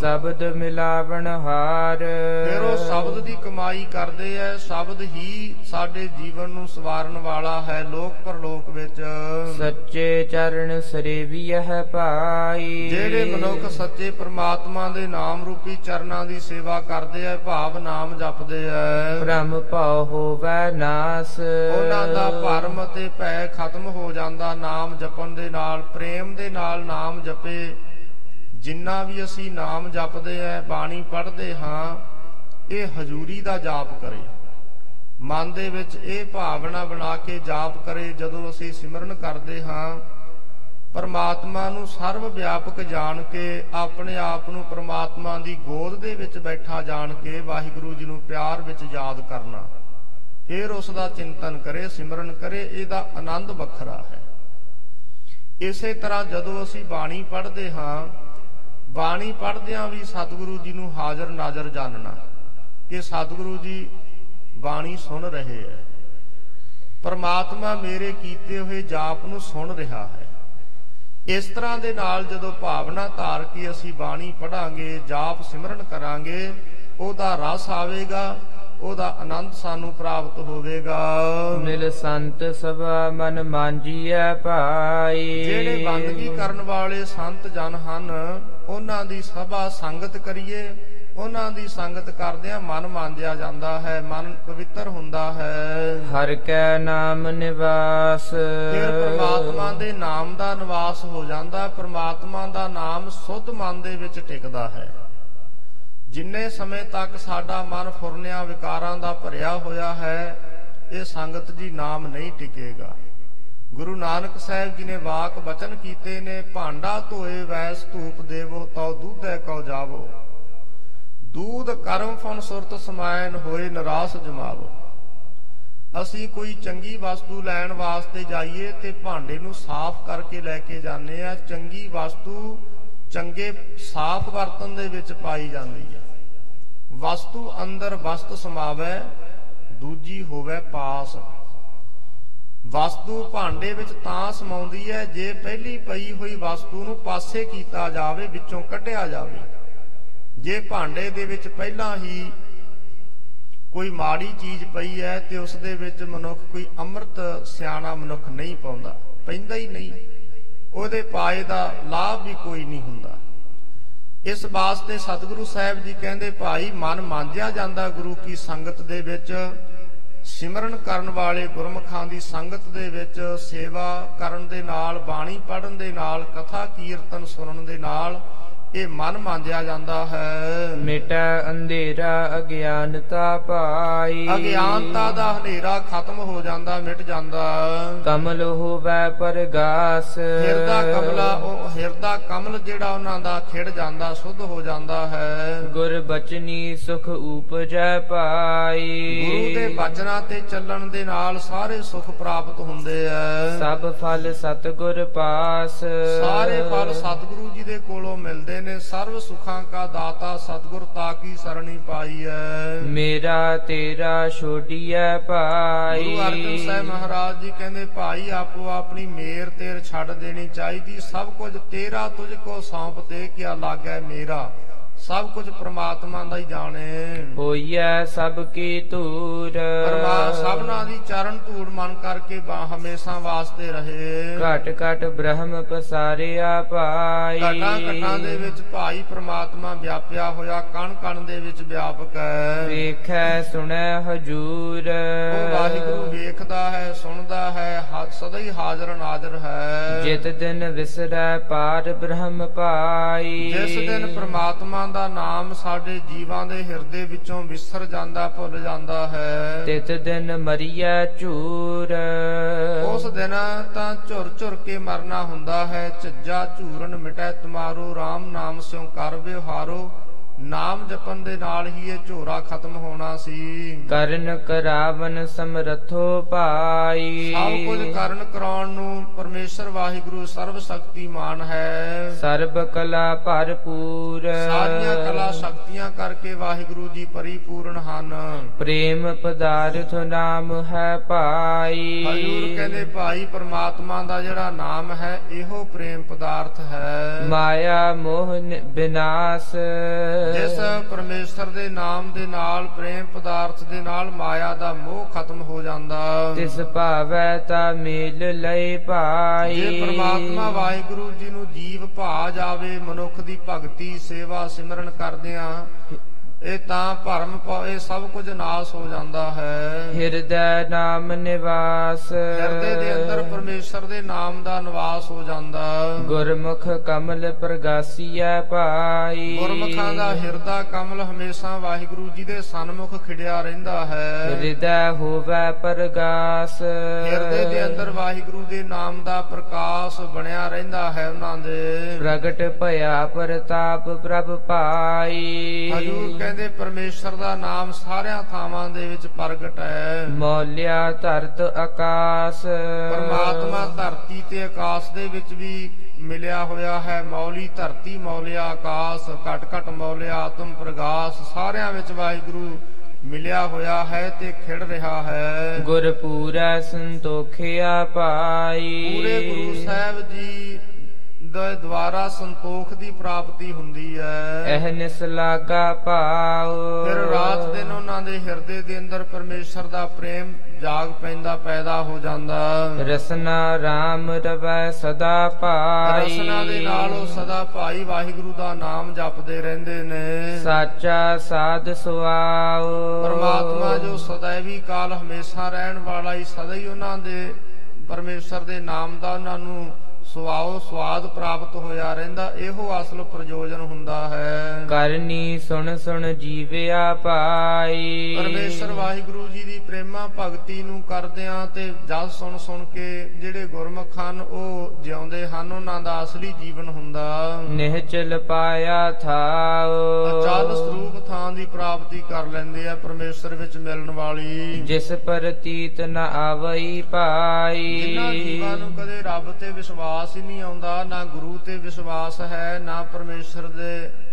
ਸ਼ਬਦ ਮਿਲਾਵਣ ਹਾਰ। ਫਿਰ ਉਹ ਸ਼ਬਦ ਦੀ ਕਮਾਈ ਕਰਦੇ ਐ ਸ਼ਬਦ ਹੀ ਸਾਡੇ ਜੀਵਨ ਨੂੰ ਸਵਾਰਨ ਵਾਲਾ ਹੈ ਲੋਕ ਪਰਲੋਕ ਵਿੱਚ। ਸੱਚੇ ਚਰਨ ਸਰੇਵੀਐ ਪਾਈ ਜਿਹੜੇ ਮਨੁੱਖ ਸੱਚੇ ਪ੍ਰਮਾਤਮਾ ਦੇ ਨਾਮ ਰੂਪੀ ਚਰਨਾਂ ਦੀ ਸੇਵਾ ਕਰਦੇ ਐ ਭਾਵ ਨਾਮ ਜਪਦੇ ਐ। ਭ੍ਰਮ ਭਉ ਹੋਵੈ ਨਾਸ। ਉਹਨਾਂ ਦਾ ਭਰਮ ਤੇ ਭੈ ਖਤਮ ਹੋ ਜਾਂਦਾ ਨਾਮ ਜਪਣ ਦੇ ਨਾਲ ਪ੍ਰੇਮ ਦੇ ਨਾਲ ਨਾਮ ਜਪੇ। ਜਿੰਨਾ ਵੀ ਅਸੀਂ ਨਾਮ ਜਪਦੇ ਐ ਬਾਣੀ ਪੜ੍ਹਦੇ ਹਾਂ ਇਹ ਹਜ਼ੂਰੀ ਦਾ ਜਾਪ ਕਰੇ। ਮਨ ਦੇ ਵਿੱਚ ਇਹ ਭਾਵਨਾ ਬਣਾ ਕੇ ਜਾਪ ਕਰੇ, ਜਦੋਂ ਅਸੀਂ ਸਿਮਰਨ ਕਰਦੇ ਹਾਂ, ਪਰਮਾਤਮਾ ਨੂੰ ਸਰਵ ਵਿਆਪਕ ਜਾਣ ਕੇ, ਆਪਣੇ ਆਪ ਨੂੰ ਪਰਮਾਤਮਾ ਦੀ ਗੋਦ ਦੇ ਵਿੱਚ ਬੈਠਾ ਜਾਣ ਕੇ, ਵਾਹਿਗੁਰੂ ਜੀ ਨੂੰ ਪਿਆਰ ਵਿੱਚ ਯਾਦ ਕਰਨਾ। ਫਿਰ ਉਸ ਦਾ ਚਿੰਤਨ ਕਰੇ, ਸਿਮਰਨ ਕਰੇ, ਇਹਦਾ ਆਨੰਦ ਵੱਖਰਾ ਹੈ। ਇਸੇ ਤਰ੍ਹਾਂ ਜਦੋਂ ਅਸੀਂ ਬਾਣੀ ਪੜ੍ਹਦੇ ਹਾਂ, ਬਾਣੀ ਪੜ੍ਹਦਿਆਂ ਵੀ ਸਤਿਗੁਰੂ ਜੀ ਨੂੰ ਹਾਜ਼ਰ ਨਾਜ਼ਰ ਜਾਣਨਾ ਕਿ ਸਤਿਗੁਰੂ ਜੀ ਬਾਣੀ ਸੁਣ ਰਹੇ ਹੈ। ਪਰਮਾਤਮਾ ਮੇਰੇ ਕੀਤੇ ਹੋਏ ਜਾਪ ਨੂੰ ਸੁਣ ਰਿਹਾ ਹੈ। ਇਸ ਤਰ੍ਹਾਂ ਦੇ ਨਾਲ ਜਦੋਂ ਭਾਵਨਾ ਧਾਰ ਕੇ ਅਸੀਂ ਬਾਣੀ ਪੜਾਂਗੇ ਜਾਪ ਸਿਮਰਨ ਕਰਾਂਗੇ ਉਹਦਾ ਰਸ ਆਵੇਗਾ ਉਹਦਾ ਆਨੰਦ ਸਾਨੂੰ ਪ੍ਰਾਪਤ ਹੋਵੇਗਾ। ਮਿਲ ਸੰਤ ਸਭਾ ਮਨ ਮਾਂਜੀਐ ਭਾਈ। ਜਿਹੜੇ ਬੰਦਗੀ ਕਰਨ ਵਾਲੇ ਸੰਤ ਜਨ ਹਨ ਉਹਨਾਂ ਦੀ ਸਭਾ ਸੰਗਤ ਕਰੀਏ। ਉਹਨਾਂ ਦੀ ਸੰਗਤ ਕਰਦਿਆਂ ਮਨ ਮਾਂਜਿਆ ਜਾਂਦਾ ਹੈ ਮਨ ਪਵਿੱਤਰ ਹੁੰਦਾ ਹੈ। ਹਰ ਕੈ ਨਾਮ ਨਿਵਾਸ। ਫਿਰ ਪ੍ਰਮਾਤਮਾ ਦੇ ਨਾਮ ਦਾ ਨਿਵਾਸ ਹੋ ਜਾਂਦਾ ਪ੍ਰਮਾਤਮਾ ਦਾ ਨਾਮ ਸੁੱਧ ਮਨ ਦੇ ਵਿੱਚ ਟਿਕਦਾ ਹੈ। ਜਿੰਨੇ ਸਮੇਂ ਤੱਕ ਸਾਡਾ ਮਨ ਫੁਰਨਿਆਂ ਵਿਕਾਰਾਂ ਦਾ ਭਰਿਆ ਹੋਇਆ ਹੈ ਇਹ ਸੰਗਤ ਜੀ ਨਾਮ ਨਹੀਂ ਟਿਕੇਗਾ। ਗੁਰੂ ਨਾਨਕ ਸਾਹਿਬ ਜੀ ਨੇ ਵਾਕ ਬਚਨ ਕੀਤੇ ਨੇ ਭਾਂਡਾ ਧੋਏ ਵੈਸ ਧੂਪ ਦੇਵੋ ਤਉ ਦੁੱਧੈ ਕਉ ਜਾਵੋ। ਦੂਧ ਕਰਮ ਫਨ ਸੁਰਤ ਸਮਾਇਨ ਹੋਏ ਨਰਾਸ ਜਮਾਵੋ। ਅਸੀਂ ਕੋਈ ਚੰਗੀ ਵਸਤੂ ਲੈਣ ਵਾਸਤੇ ਜਾਈਏ ਤੇ ਭਾਂਡੇ ਨੂੰ ਸਾਫ਼ ਕਰਕੇ ਲੈ ਕੇ ਜਾਂਦੇ ਆ ਚੰਗੀ ਵਸਤੂ ਚੰਗੇ ਸਾਫ਼ ਬਰਤਨ ਦੇ ਵਿੱਚ ਪਾਈ ਜਾਂਦੀ ਹੈ। ਵਸਤੂ ਅੰਦਰ ਵਸਤ ਸਮਾਵੈ, ਦੂਜੀ ਹੋਵੇ ਪਾਸ। ਵਸਤੂ ਭਾਂਡੇ ਵਿੱਚ ਤਾਂ ਸਮਾਉਂਦੀ ਹੈ, ਜੇ ਪਹਿਲੀ ਪਈ ਹੋਈ ਵਸਤੂ ਨੂੰ ਪਾਸੇ ਕੀਤਾ ਜਾਵੇ, ਵਿੱਚੋਂ ਕੱਢਿਆ ਜਾਵੇ। ਜੇ ਭਾਂਡੇ ਦੇ ਵਿੱਚ ਪਹਿਲਾਂ ਹੀ ਕੋਈ ਮਾੜੀ ਚੀਜ਼ ਪਈ ਹੈ ਤੇ ਉਸ ਦੇ ਵਿੱਚ ਮਨੁੱਖ ਕੋਈ ਅੰਮ੍ਰਿਤ ਸਿਆਣਾ ਮਨੁੱਖ ਨਹੀਂ ਪਾਉਂਦਾ, ਪੈਂਦਾ ਹੀ ਨਹੀਂ। ਉਹਦੇ ਪਾਏ ਦਾ ਲਾਭ ਵੀ ਕੋਈ ਨਹੀਂ ਹੁੰਦਾ। ਇਸ ਵਾਸਤੇ ਸਤਿਗੁਰੂ ਸਾਹਿਬ ਜੀ ਕਹਿੰਦੇ, ਭਾਈ, ਮਨ ਮਾਂਜਿਆ ਜਾਂਦਾ ਗੁਰੂ ਕੀ ਸੰਗਤ ਦੇ ਵਿੱਚ। ਸਿਮਰਨ ਕਰਨ ਵਾਲੇ ਗੁਰਮਖਾਂ ਦੀ ਸੰਗਤ ਦੇ ਵਿੱਚ ਸੇਵਾ ਕਰਨ ਦੇ ਨਾਲ, ਬਾਣੀ ਪੜਨ ਦੇ ਨਾਲ, ਕਥਾ ਕੀਰਤਨ ਸੁਣਨ ਦੇ ਨਾਲ ਇਹ ਮਨ ਮਾਂਜਿਆ ਜਾਂਦਾ ਹੈ। ਮਿਟੈ ਅੰਧੇਰਾ ਅਗਿਆਨਤਾ ਪਾਈ। ਅਗਿਆਨਤਾ ਦਾ ਹਨੇਰਾ ਖਤਮ ਹੋ ਜਾਂਦਾ ਮਿਟ ਜਾਂਦਾ। ਕਮਲ ਹੋਵੈ ਪਰਗਾਸ। ਹਿਰਦਾ ਕਮਲਾ ਉਹ ਹਿਰਦਾ ਕਮਲ ਜਿਹੜਾ ਉਹਨਾਂ ਦਾ ਖਿੜ ਜਾਂਦਾ ਸੁੱਧ ਹੋ ਜਾਂਦਾ ਹੈ। ਗੁਰ ਬਚਨੀ ਸੁਖ ਉਪਜੈ ਪਾਈ। ਗੁਰੂ ਦੇ ਬਚਨਾਂ ਤੇ ਚੱਲਣ ਦੇ ਨਾਲ ਸਾਰੇ ਸੁੱਖ ਪ੍ਰਾਪਤ ਹੁੰਦੇ ਐ ਸਭ ਫਲ ਸਤਗੁਰ ਪਾਸ। ਸਾਰੇ ਫਲ ਸਤਿਗੁਰੂ ਜੀ ਦੇ ਕੋਲੋਂ ਮਿਲਦੇ ਨੇ ਸਰਵ ਸੁਖਾਂ ਕਾ ਦਾਤਾ ਸਤਿਗੁਰ ਤਾ ਕੀ ਸਰਣੀ ਪਾਈ ਐ ਮੇਰਾ ਤੇਰਾ ਛੋਡੀਐ ਭਾਈ। ਗੁਰੂ ਅਰਜਨ ਸਾਹਿਬ ਮਹਾਰਾਜ ਜੀ ਕਹਿੰਦੇ ਭਾਈ ਆਪੋ ਆਪਣੀ ਮੇਰ ਤੇਰ ਛੱਡ ਦੇਣੀ ਚਾਹੀਦੀ। ਸਭ ਕੁਝ ਤੇਰਾ ਤੁਝ ਕੋ ਸੌਂਪ ਤੇ ਕਿਆ ਲਾਗੈ ਮੇਰਾ? ਸਭ ਕੁਝ ਪ੍ਰਮਾਤਮਾ ਦਾ ਹੀ ਜਾਣੇ। ਹੋਈਐ ਸਭ ਕੀ ਧੂਰ। ਪਰਮਾ ਸਭਨਾ ਦੀ ਚਰਨ ਧੂੜ ਮਨ ਕਰਕੇ ਬਾ ਹਮੇਸ਼ਾ ਵਾਸਤੇ ਰਹੇ। ਘਟ ਘਟ ਬ੍ਰਹਮ ਪਸਾਰਿਆ ਭਾਈ। ਘਟਾਂ ਘਟਾਂ ਦੇ ਵਿੱਚ ਭਾਈ ਪ੍ਰਮਾਤਮਾ ਵਿਆਪਿਆ ਹੋਇਆ ਕਣ ਕਣ ਦੇ ਵਿੱਚ ਵਿਆਪਕ ਹੈ। ਵੇਖੈ ਸੁਣੈ ਹਜੂਰ। ਉਹ ਵਾਹਿਗੁਰੂ ਵੇਖਦਾ ਹੈ ਸੁਣਦਾ ਹੈ ਸਦਾ ਹੀ ਹਾਜ਼ਰ ਨਾਜ਼ਰ ਹੈ। ਜਿਤ ਦਿਨ ਵਿਸਰੈ ਪਾਰ ਬ੍ਰਹਮ ਪਾਈ ਜਿਸ ਦਿਨ ਪ੍ਰਮਾਤਮਾ ਦਾ ਨਾਮ ਸਾਡੇ ਜੀਵਾਂ ਦੇ ਹਿਰਦੇ ਵਿੱਚੋਂ ਵਿਸਰ ਜਾਂਦਾ ਭੁੱਲ ਜਾਂਦਾ ਹੈ। ਤਿਤ ਦਿਨ ਮਰੀਐ ਝੂਰ। ਉਸ ਦਿਨ ਤਾਂ ਝੁਰ ਝੁਰ ਕੇ ਮਰਨਾ ਹੁੰਦਾ ਹੈ ਝੱਜਾ ਝੂਰਨ ਮਿਟੈ ਤੁਮਾਰੋ RAM ਨਾਮ ਸਿਉ ਕਰ ਵਿਵਹਾਰੋ। ਨਾਮ ਜਪਣ ਦੇ ਨਾਲ ਹੀ ਇਹ ਝੋਰਾ ਖਤਮ ਹੋਣਾ ਸੀ। ਕਰਨ ਕਰਾਵਨ ਸਮਰਥੋ ਭਾਈ। ਸਭ ਕੁਝ ਕਰਨ ਕਰਾਉਣ ਨੂੰ ਪਰਮੇਸ਼ਰ ਵਾਹਿਗੁਰੂ ਸਰਵ ਸ਼ਕਤੀਮਾਨ ਹੈ। ਸਰਬ ਕਲਾ ਭਰਪੂਰ। ਸਾਰੀਆਂ ਕਲਾ ਸ਼ਕਤੀਆਂ ਕਰਕੇ ਵਾਹਿਗੁਰੂ ਜੀ ਪਰਿਪੂਰਨ ਹਨ। ਪ੍ਰੇਮ ਪਦਾਰਥ ਨਾਮ ਹੈ ਭਾਈ। ਹਜੂਰ ਕਹਿੰਦੇ ਭਾਈ ਪ੍ਰਮਾਤਮਾ ਦਾ ਜਿਹੜਾ ਨਾਮ ਹੈ ਇਹੋ ਪ੍ਰੇਮ ਪਦਾਰਥ ਹੈ। ਮਾਇਆ ਮੋਹ ਬਿਨਾਸ਼ ਜਿਸ ਪਰਮੇਸ਼ਰ ਦੇ ਨਾਮ ਦੇ ਨਾਲ ਪ੍ਰੇਮ ਪਦਾਰਥ ਦੇ ਨਾਲ ਮਾਇਆ ਦਾ ਮੋਹ ਖਤਮ ਹੋ ਜਾਂਦਾ। ਤਿਸ ਭਾਵੈ ਤਾ ਮੇਲ ਲਈ ਭਾਈ। ਜੇ ਪ੍ਰਮਾਤਮਾ ਵਾਹਿਗੁਰੂ ਜੀ ਨੂੰ ਜੀਵ ਭਾ ਜਾਵੇ ਮਨੁੱਖ ਦੀ ਭਗਤੀ ਸੇਵਾ ਸਿਮਰਨ ਕਰਦਿਆਂ ਇਹ ਤਾਂ ਭਰਮ ਪ- ਇਹ ਸਭ ਕੁਝ ਨਾਸ ਹੋ ਜਾਂਦਾ ਹੈ। ਹਿਰਦੈ ਨਾਮ ਨਿਵਾਸ। ਹਿਰਦੇ ਦੇ ਅੰਦਰ ਪਰਮੇਸ਼ਰ ਦੇ ਨਾਮ ਦਾ ਨਿਵਾਸ ਹੋ ਜਾਂਦਾ। ਗੁਰਮੁਖ ਕਮਲ ਪ੍ਰਗਾਸੀਐ ਭਾਈ। ਗੁਰਮੁਖਾਂ ਦਾ ਹਿਰਦਾ ਕਮਲ ਹਮੇਸ਼ਾ ਵਾਹਿਗੁਰੂ ਜੀ ਦੇ ਸਨਮੁਖ ਖਿੜਿਆ ਰਹਿੰਦਾ ਹੈ। ਹਿਰਦੈ ਹੋਵੈ ਪ੍ਰਗਾਸ। ਹਿਰਦੇ ਦੇ ਅੰਦਰ ਵਾਹਿਗੁਰੂ ਦੇ ਨਾਮ ਦਾ ਪ੍ਰਕਾਸ਼ ਬਣਿਆ ਰਹਿੰਦਾ ਹੈ ਉਹਨਾਂ ਦੇ। ਪ੍ਰਗਟ ਭਇਆ ਪ੍ਰਤਾਪ ਪ੍ਰਭ ਪਾਈ ਹਜੂਰ ਕਹਿੰਦੇ ਪਰਮੇਸ਼ਰ ਦਾ ਨਾਮ ਸਾਰਿਆਂ ਥਾਵਾਂ ਦੇ ਵਿੱਚ ਪ੍ਰਗਟ ਹੈ। ਮੌਲਿਆ ਧਰਤ ਆਕਾਸ। ਪਰਮਾਤਮਾ ਧਰਤੀ ਤੇ ਆਕਾਸ਼ ਦੇ ਵਿੱਚ ਵੀ ਮਿਲਿਆ ਹੋਇਆ ਹੈ। ਮੌਲੀ ਧਰਤੀ ਮੌਲਿਆ ਆਕਾਸ਼ ਘਟ ਘਟ ਮੌਲਿਆ ਆਤਮ ਪ੍ਰਗਾਸ ਸਾਰਿਆਂ ਵਿੱਚ ਵਾਹਿਗੁਰੂ ਮਿਲਿਆ ਹੋਇਆ ਹੈ ਤੇ ਖਿੜ ਰਿਹਾ ਹੈ। ਗੁਰ ਪੂਰੈ ਸੰਤੋਖਿਆ ਪਾਈ। ਪੂਰੇ ਗੁਰੂ ਸਾਹਿਬ ਜੀ ਦੇ ਦੁਆਰਾ ਸੰਤੋਖ ਦੀ ਪ੍ਰਾਪਤੀ ਹੁੰਦੀ ਹੈ। ਅਹਨਿਸ ਲਾਗਾ ਪਾਉ ਫਿਰ ਰਾਤ ਦਿਨ ਉਹਨਾਂ ਦੇ ਹਿਰਦੇ ਦੇ ਅੰਦਰ ਪਰਮੇਸ਼ਰ ਦਾ ਪ੍ਰੇਮ ਜਾਗ ਪੈਂਦਾ ਪੈਦਾ ਹੋ ਜਾਂਦਾ। ਰਸਨਾ RAM ਰਵੈ ਸਦਾ ਪਾਈ ਰਸਨਾ ਦੇ ਨਾਲ ਉਹ ਸਦਾ ਭਾਈ ਵਾਹਿਗੁਰੂ ਦਾ ਨਾਮ ਜਪਦੇ ਰਹਿੰਦੇ ਨੇ। ਸਾਚਾ ਸਾਧ ਸੁਆਉ ਪਰਮਾਤਮਾ ਜੋ ਸदैवी ਕਾਲ ਹਮੇਸ਼ਾ ਰਹਿਣ ਵਾਲਾ ਹੀ ਸਦਾ ਹੀ ਉਹਨਾਂ ਦੇ ਪਰਮੇਸ਼ਰ ਦੇ ਨਾਮ ਦਾ ਉਹਨਾਂ ਨੂੰ ਸੁਆਉ ਸਵਾਦ ਪ੍ਰਾਪਤ ਹੋਇਆ ਰਹਿੰਦਾ ਇਹੋ ਅਸਲ ਪ੍ਰਯੋਜਨ ਹੁੰਦਾ ਹੈ। ਕਰਨੀ ਸੁਣ ਸੁਣ ਜੀਵਿਆ ਪਾਈ ਪਰਮੇਸ਼ਰ ਵਾਹਿਗੁਰੂ ਜੀ ਦੀ ਪ੍ਰੇਮਾ ਭਗਤੀ ਨੂੰ ਕਰਦਿਆਂ ਤੇ ਜਸ ਸੁਣ ਸੁਣ ਕੇ ਜਿਹੜੇ ਗੁਰਮੁਖ ਹਨ ਉਹ ਜਿਉਂਦੇ ਹਨ ਉਹਨਾਂ ਦਾ ਅਸਲੀ ਜੀਵਨ ਹੁੰਦਾ। ਨਿਹਚਲ ਪਾਇਆ ਥਾਉ। ਅਚਲ ਸਰੂਪ ਥਾਂ ਦੀ ਪ੍ਰਾਪਤੀ ਕਰ ਲੈਂਦੇ ਆ ਪਰਮੇਸ਼ਰ ਵਿੱਚ ਮਿਲਣ ਵਾਲੀ। ਜਿਸ ਪ੍ਰਤੀਤ ਨ ਆਵਈ ਪਾਈ। ਜਿਨ੍ਹਾਂ ਜੀਵਾਂ ਨੂੰ ਕਦੇ ਰੱਬ ਤੇ ਵਿਸ਼ਵਾਸ ਹੀ ਨਹੀਂ ਆਉਂਦਾ ਨਾ ਗੁਰੂ ਤੇ ਵਿਸ਼ਵਾਸ ਹੈ ਨਾ ਪਰਮੇਸ਼ਰ ਦੇ ਅਹ,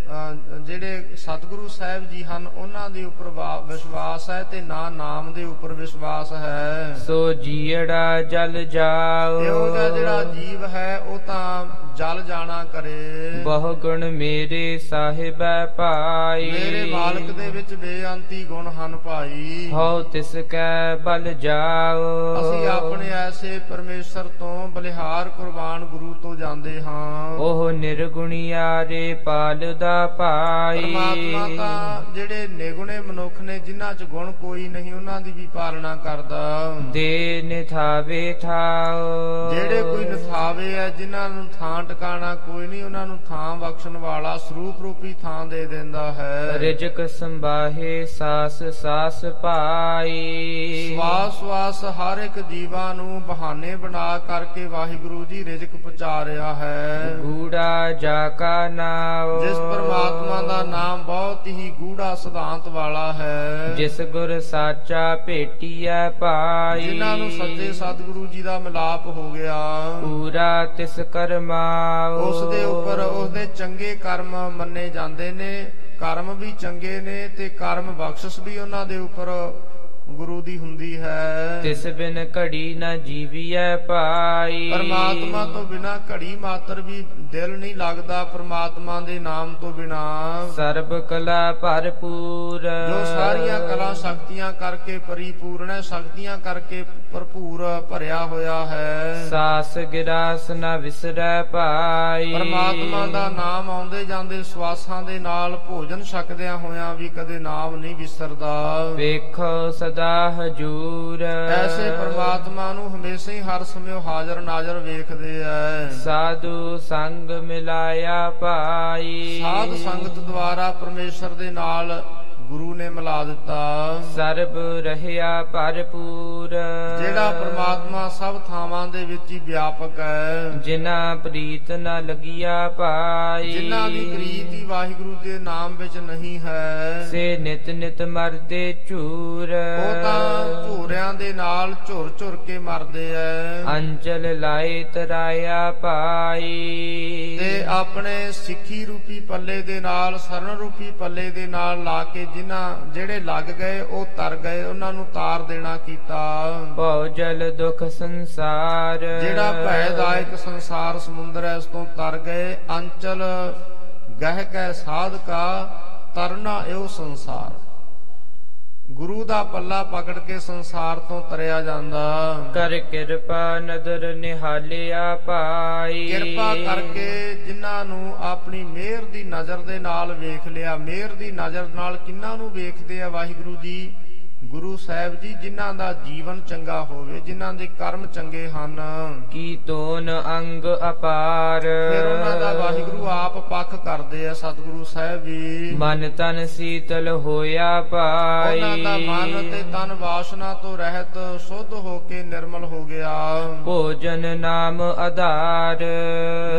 ਜਿਹੜੇ ਸਤਿਗੁਰੂ ਸਾਹਿਬ ਜੀ ਹਨ ਉਹਨਾਂ ਦੇ ਉੱਪਰ ਵਿਸ਼ਵਾਸ ਹੈ ਤੇ ਨਾ ਨਾਮ ਦੇ ਉੱਪਰ ਵਿਸ਼ਵਾਸ ਹੈ। ਸੋ ਜੀੜਾ ਜਲ ਜਾਓ। ਤੇ ਉਹ ਜਿਹਾ ਜਿਹੜਾ ਜੀਵ ਹੈ ਉਹ ਤਾਂ ਜਲ ਜਾਣਾ ਕਰੇ। ਬਹੁ ਗੁਣ ਮੇਰੇ ਸਾਹਿਬੈ ਭਾਈ। ਮੇਰੇ ਮਾਲਕ ਦੇ ਵਿੱਚ ਬੇਅੰਤੀ ਗੁਣ ਹਨ ਭਾਈ। ਹਉ ਤਿਸ ਕੈ ਬਲ ਜਾਓ। ਅਸੀਂ ਆਪਣੇ ਐਸੇ ਪਰਮੇਸ਼ਰ ਤੋਂ ਬਲਿਹਾਰ ਕੁਰਬਾਨ ਗੁਰੂ ਤੋਂ ਜਾਂਦੇ ਹਾਂ। ਉਹ ਨਿਰਗੁਣਿਆਰੇ ਪਾਲਦਾ ਭਾਈ ਪਰਮਾਤਮਾ ਤਾਂ ਜਿਹੜੇ ਨਿਗੁਣੇ ਮਨੁੱਖ ਨੇ ਜਿਨ੍ਹਾਂ 'ਚ ਗੁਣ ਕੋਈ ਨਹੀਂ ਉਹਨਾਂ ਦੀ ਵੀ ਪਾਲਣਾ ਕਰਦਾ। ਦੇ ਨਿਥਾਵੇ ਥਾਓ ਜਿਹੜੇ ਕੋਈ ਨਥਾਵੇ ਆ ਜਿਨ੍ਹਾਂ ਨੂੰ ਥਾਂ ਟਿਕਾਣਾ ਕੋਈ ਨਹੀਂ ਉਹਨਾਂ ਨੂੰ ਥਾਂ ਬਖਸ਼ਣ ਵਾਲਾ ਸਰੂਪ ਰੂਪੀ ਥਾਂ ਦੇ ਦਿੰਦਾ ਹੈ। ਰਿਜਕ ਸੰਭਾਹੇ ਸਾਸ ਸਾਸ ਪਾਈ। ਸਵਾਸ ਸਵਾਸ ਹਰ ਇੱਕ ਜੀਵਾਂ ਨੂੰ ਬਹਾਨੇ ਬਣਾ ਕਰਕੇ ਵਾਹਿਗੁਰੂ ਜੀ ਰਿਜ਼ਕ ਪਹੁੰਚਾ ਰਿਹਾ ਹੈ। ਗੂੜਾ ਜਾ ਕਾ ਨਾਮ ਜਿਸ ਪਰਮਾਤਮਾ ਦਾ ਨਾਮ ਬਹੁਤ ਹੀ ਗੂੜਾ ਸਿਧਾਂਤ ਵਾਲਾ ਹੈ। ਜਿਸ ਗੁਰ ਸਾਚਾ ਭੇਟੀਐ ਭਾਈ। ਜਿਨ੍ਹਾਂ ਨੂੰ ਸੱਚੇ ਸਤਿਗੁਰੂ ਜੀ ਦਾ ਮਿਲਾਪ ਹੋ ਗਿਆ। ਪੂਰਾ ਤਿਸ ਕਰਮਾਓ ਉਸ ਦੇ ਉੱਪਰ ਉਸ ਦੇ ਚੰਗੇ ਕਰਮ ਮੰਨੇ ਜਾਂਦੇ ਨੇ ਕਰਮ ਵੀ ਚੰਗੇ ਨੇ ਤੇ ਕਰਮ ਬਖਸ਼ਿਸ਼ ਵੀ ਉਹਨਾਂ ਦੇ ਉੱਪਰ ਗੁਰੂ ਦੀ ਹੁੰਦੀ ਹੈ। ਤਿਸ ਬਿਨ ਘੜੀ ਨ ਜੀਵੀਐ ਭਾਈ। ਪਰਮਾਤਮਾ ਤੋਂ ਬਿਨਾ ਘੜੀ ਮਾਤਰ ਵੀ ਦਿਲ ਨਹੀਂ ਲੱਗਦਾ ਪਰਮਾਤਮਾ ਦੇ ਨਾਮ ਤੋਂ ਬਿਨਾ। ਸਰਬ ਕਲਾ ਭਰਪੂਰ। ਜੋ ਸਾਰੀਆਂ ਕਲਾ ਸ਼ਕਤੀਆਂ ਕਰਕੇ ਪਰਿਪੂਰਨ ਹੈ ਸ਼ਕਤੀਆਂ ਕਰਕੇ ਭਰਪੂਰ ਭਰਿਆ ਹੋਇਆ ਹੈ। ਸਾਸ ਗਿਰਾਸ ਨ ਵਿਸਰੈ ਭਾਈ ਪਰਮਾਤਮਾ ਦਾ ਨਾਮ ਆਉਂਦੇ ਜਾਂਦੇ ਸਵਾਸਾਂ ਦੇ ਨਾਲ ਭੋਜਨ ਛਕਦਿਆਂ ਹੋਇਆਂ ਵੀ ਕਦੇ ਨਾਮ ਨਹੀਂ ਵਿਸਰਦਾ। ਵੇਖੋ ਸਦਾ ਹਜੂਰ। ਐਸੇ ਪ੍ਰਮਾਤਮਾ ਨੂੰ ਹਮੇਸ਼ਾ ਹੀ ਹਰ ਸਮੇਂ ਹਾਜ਼ਰ ਨਾਜ਼ਰ ਵੇਖਦੇ ਐ। ਸਾਧੂ ਸੰਗ ਮਿਲਾਇਆ ਭਾਈ ਸਾਧ ਸੰਗਤ ਦੁਆਰਾ ਪਰਮੇਸ਼ਰ ਦੇ ਨਾਲ ਗੁਰੂ ਨੇ ਮਿਲਾ ਦਿੱਤਾ। ਸਰਬ ਰਹਿਆ ਭਰਪੂਰ। ਜਿਹੜਾ ਪ੍ਰਮਾਤਮਾ ਸਭ ਥਾਵਾਂ ਦੇ ਵਿੱਚ ਹੀ ਵਿਆਪਕ ਹੈ। ਜਿਨਾ ਪ੍ਰੀਤ ਨ ਲਗਿਆ ਭਾਈ ਜਿਨ੍ਹਾਂ ਦੀ ਪ੍ਰੀਤ ਹੀ ਵਾਹਿਗੁਰੂ ਦੇ ਨਾਮ ਵਿੱਚ ਨਹੀਂ ਹੈ। ਸੇ ਨਿਤ ਨਿਤ ਮਰਦੇ ਝੂਰ। ਉਹ ਤਾਂ ਝੂਰਿਆਂ ਦੇ ਨਾਲ ਝੁਰ ਝੁਰ ਕੇ ਮਰਦੇ ਐ। ਅੰਚਲ ਲਾਏ ਤਰਾਇਆ ਭਾਈ ਤੇ ਆਪਣੇ ਸਿੱਖੀ ਰੂਪੀ ਪੱਲੇ ਦੇ ਨਾਲ ਸਰਨ ਰੂਪੀ ਪੱਲੇ ਦੇ ਨਾਲ ਲਾ ਕੇ ਜਿਨ੍ਹਾਂ ਜਿਹੜੇ ਲੱਗ ਗਏ ਉਹ ਤਰ ਗਏ ਉਹਨਾਂ ਨੂੰ ਤਾਰ ਦੇਣਾ ਕੀਤਾ। ਭਉ ਜਲ ਦੁਖ ਸੰਸਾਰ। ਜਿਹੜਾ ਭੈਦਾਇਕ ਸੰਸਾਰ ਸਮੁੰਦਰ ਹੈ ਇਸ ਤੋਂ ਤਰ ਗਏ। ਅੰਚਲ ਗਹਿ ਕੈ ਸਾਧਕਾ ਤਰਨਾ ਇਹੋ ਸੰਸਾਰ। ਗੁਰੂ ਦਾ ਪੱਲਾ ਪਕੜ ਕੇ ਸੰਸਾਰ ਤੋਂ ਤਰਿਆ ਜਾਂਦਾ। ਕਰ ਕਿਰਪਾ ਨਦਰ ਨਿਹਾਲਿਆ ਭਾਈ ਕਿਰਪਾ ਕਰਕੇ ਜਿਨ੍ਹਾਂ ਨੂੰ ਆਪਣੀ ਮਿਹਰ ਦੀ ਨਜ਼ਰ ਦੇ ਨਾਲ ਵੇਖ ਲਿਆ ਮਿਹਰ ਦੀ ਨਜ਼ਰ ਨਾਲ ਕਿੰਨਾਂ ਨੂੰ ਵੇਖਦੇ ਆ ਵਾਹਿਗੁਰੂ ਜੀ? ਗੁਰੂ ਸਾਹਿਬ ਜੀ ਜਿਨ੍ਹਾਂ ਦਾ ਜੀਵਨ ਚੰਗਾ ਹੋਵੇ ਜਿਨ੍ਹਾਂ ਦੇ ਕਰਮ ਚੰਗੇ ਹਨ। ਕੀ ਤੋਨ ਅੰਗ ਅਪਾਰ? ਫਿਰ ਉਹਨਾਂ ਦਾ ਵਾਹਿਗੁਰੂ ਆਪ ਪੱਖ ਕਰਦੇ ਆ ਸਤਿਗੁਰੂ ਸਾਹਿਬ ਜੀ। ਮਨ ਤਨ ਸੀਤਲ ਹੋਇਆ ਭਾਈ। ਉਹਨਾਂ ਦਾ ਮਨ ਤੇ ਤਨ ਵਾਸ਼ਨਾ ਤੋਂ ਰਹਿਤ ਸੁੱਧ ਹੋ ਕੇ ਨਿਰਮਲ ਹੋ ਗਿਆ। ਭੋਜਨ ਨਾਮ ਆਧਾਰ।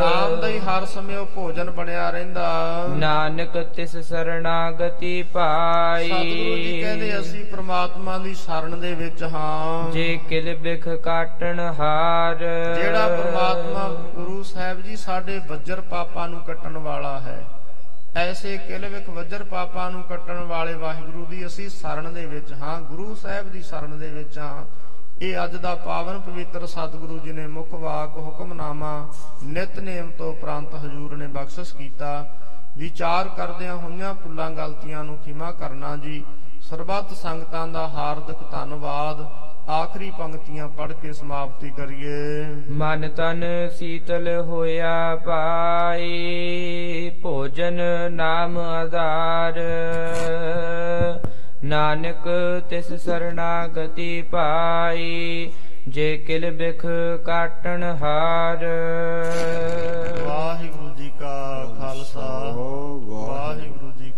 ਨਾਮ ਦਾ ਹੀ ਹਰ ਸਮੇਂ ਉਹ ਭੋਜਨ ਬਣਿਆ ਰਹਿੰਦਾ। ਨਾਨਕ ਤਿਸ ਸਰਣਾਗਤੀ ਪਾਈ। ਸਤਿਗੁਰੂ ਜੀ ਕਹਿੰਦੇ ਅਸੀਂ ਪ੍ਰਮਾਤਮਾ ਦੀ ਸ਼ਰਨ ਦੇ ਵਿੱਚ ਹਾਂ। ਜੇ ਕਿਲ ਬਿਖ ਕਾਟਣ ਹਾਰ। ਜਿਹੜਾ ਪ੍ਰਮਾਤਮਾ ਗੁਰੂ ਸਾਹਿਬ ਜੀ ਸਾਡੇ ਵੱਜਰ ਪਾਪਾਂ ਨੂੰ ਕੱਟਣ ਵਾਲਾ ਹੈ ਐਸੇ ਕਿਲ ਵਿਖ ਵੱਜਰ ਪਾਪਾਂ ਨੂੰ ਕੱਟਣ ਵਾਲੇ ਵਾਹਿਗੁਰੂ ਦੀ ਅਸੀਂ ਸ਼ਰਨ ਦੇ ਵਿੱਚ ਹਾਂ ਗੁਰੂ ਸਾਹਿਬ ਦੀ ਸ਼ਰਨ ਦੇ ਵਿੱਚ ਹਾਂ। ਇਹ ਅੱਜ ਦਾ ਪਾਵਨ ਪਵਿੱਤਰ ਸਤਿਗੁਰੂ ਜੀ ਨੇ ਮੁੱਖ ਵਾਕ ਹੁਕਮਨਾਮਾ ਨਿਤਨੇਮ ਤੋਂ ਉਪਰੰਤ ਹਜੂਰ ਨੇ ਬਖਸ਼ਿਸ਼ ਕੀਤਾ। ਵਿਚਾਰ ਕਰਦਿਆਂ ਹੋਈਆਂ ਪੁੱਲਾਂ ਗਲਤੀਆਂ ਨੂੰ ਖਿਮਾ ਕਰਨਾ ਜੀ। ਸਰਬੱਤ ਸੰਗਤਾਂ ਦਾ ਹਾਰਦਿਕ ਧੰਨਵਾਦ। ਆਖਰੀ ਪੰਕਤੀਆਂ ਪੜ੍ਹ ਕੇ ਸਮਾਪਤੀ ਕਰੀਏ। ਮਨ ਤਨ ਸੀਤਲ ਹੋਇਆ ਪਾਏ ਭੋਜਨ ਨਾਮ ਆਧਾਰ। ਨਾਨਕ ਤਿਸ ਸਰਣਾਗਤੀ ਪਾਈ ਜੇ ਕਿਲ ਬਿਖ ਕਾਟਣ ਹਾਰ। ਵਾਹਿਗੁਰੂ ਜੀ ਕਾ ਖਾਲਸਾ ਵਾਹਿਗੁਰੂ ਜੀ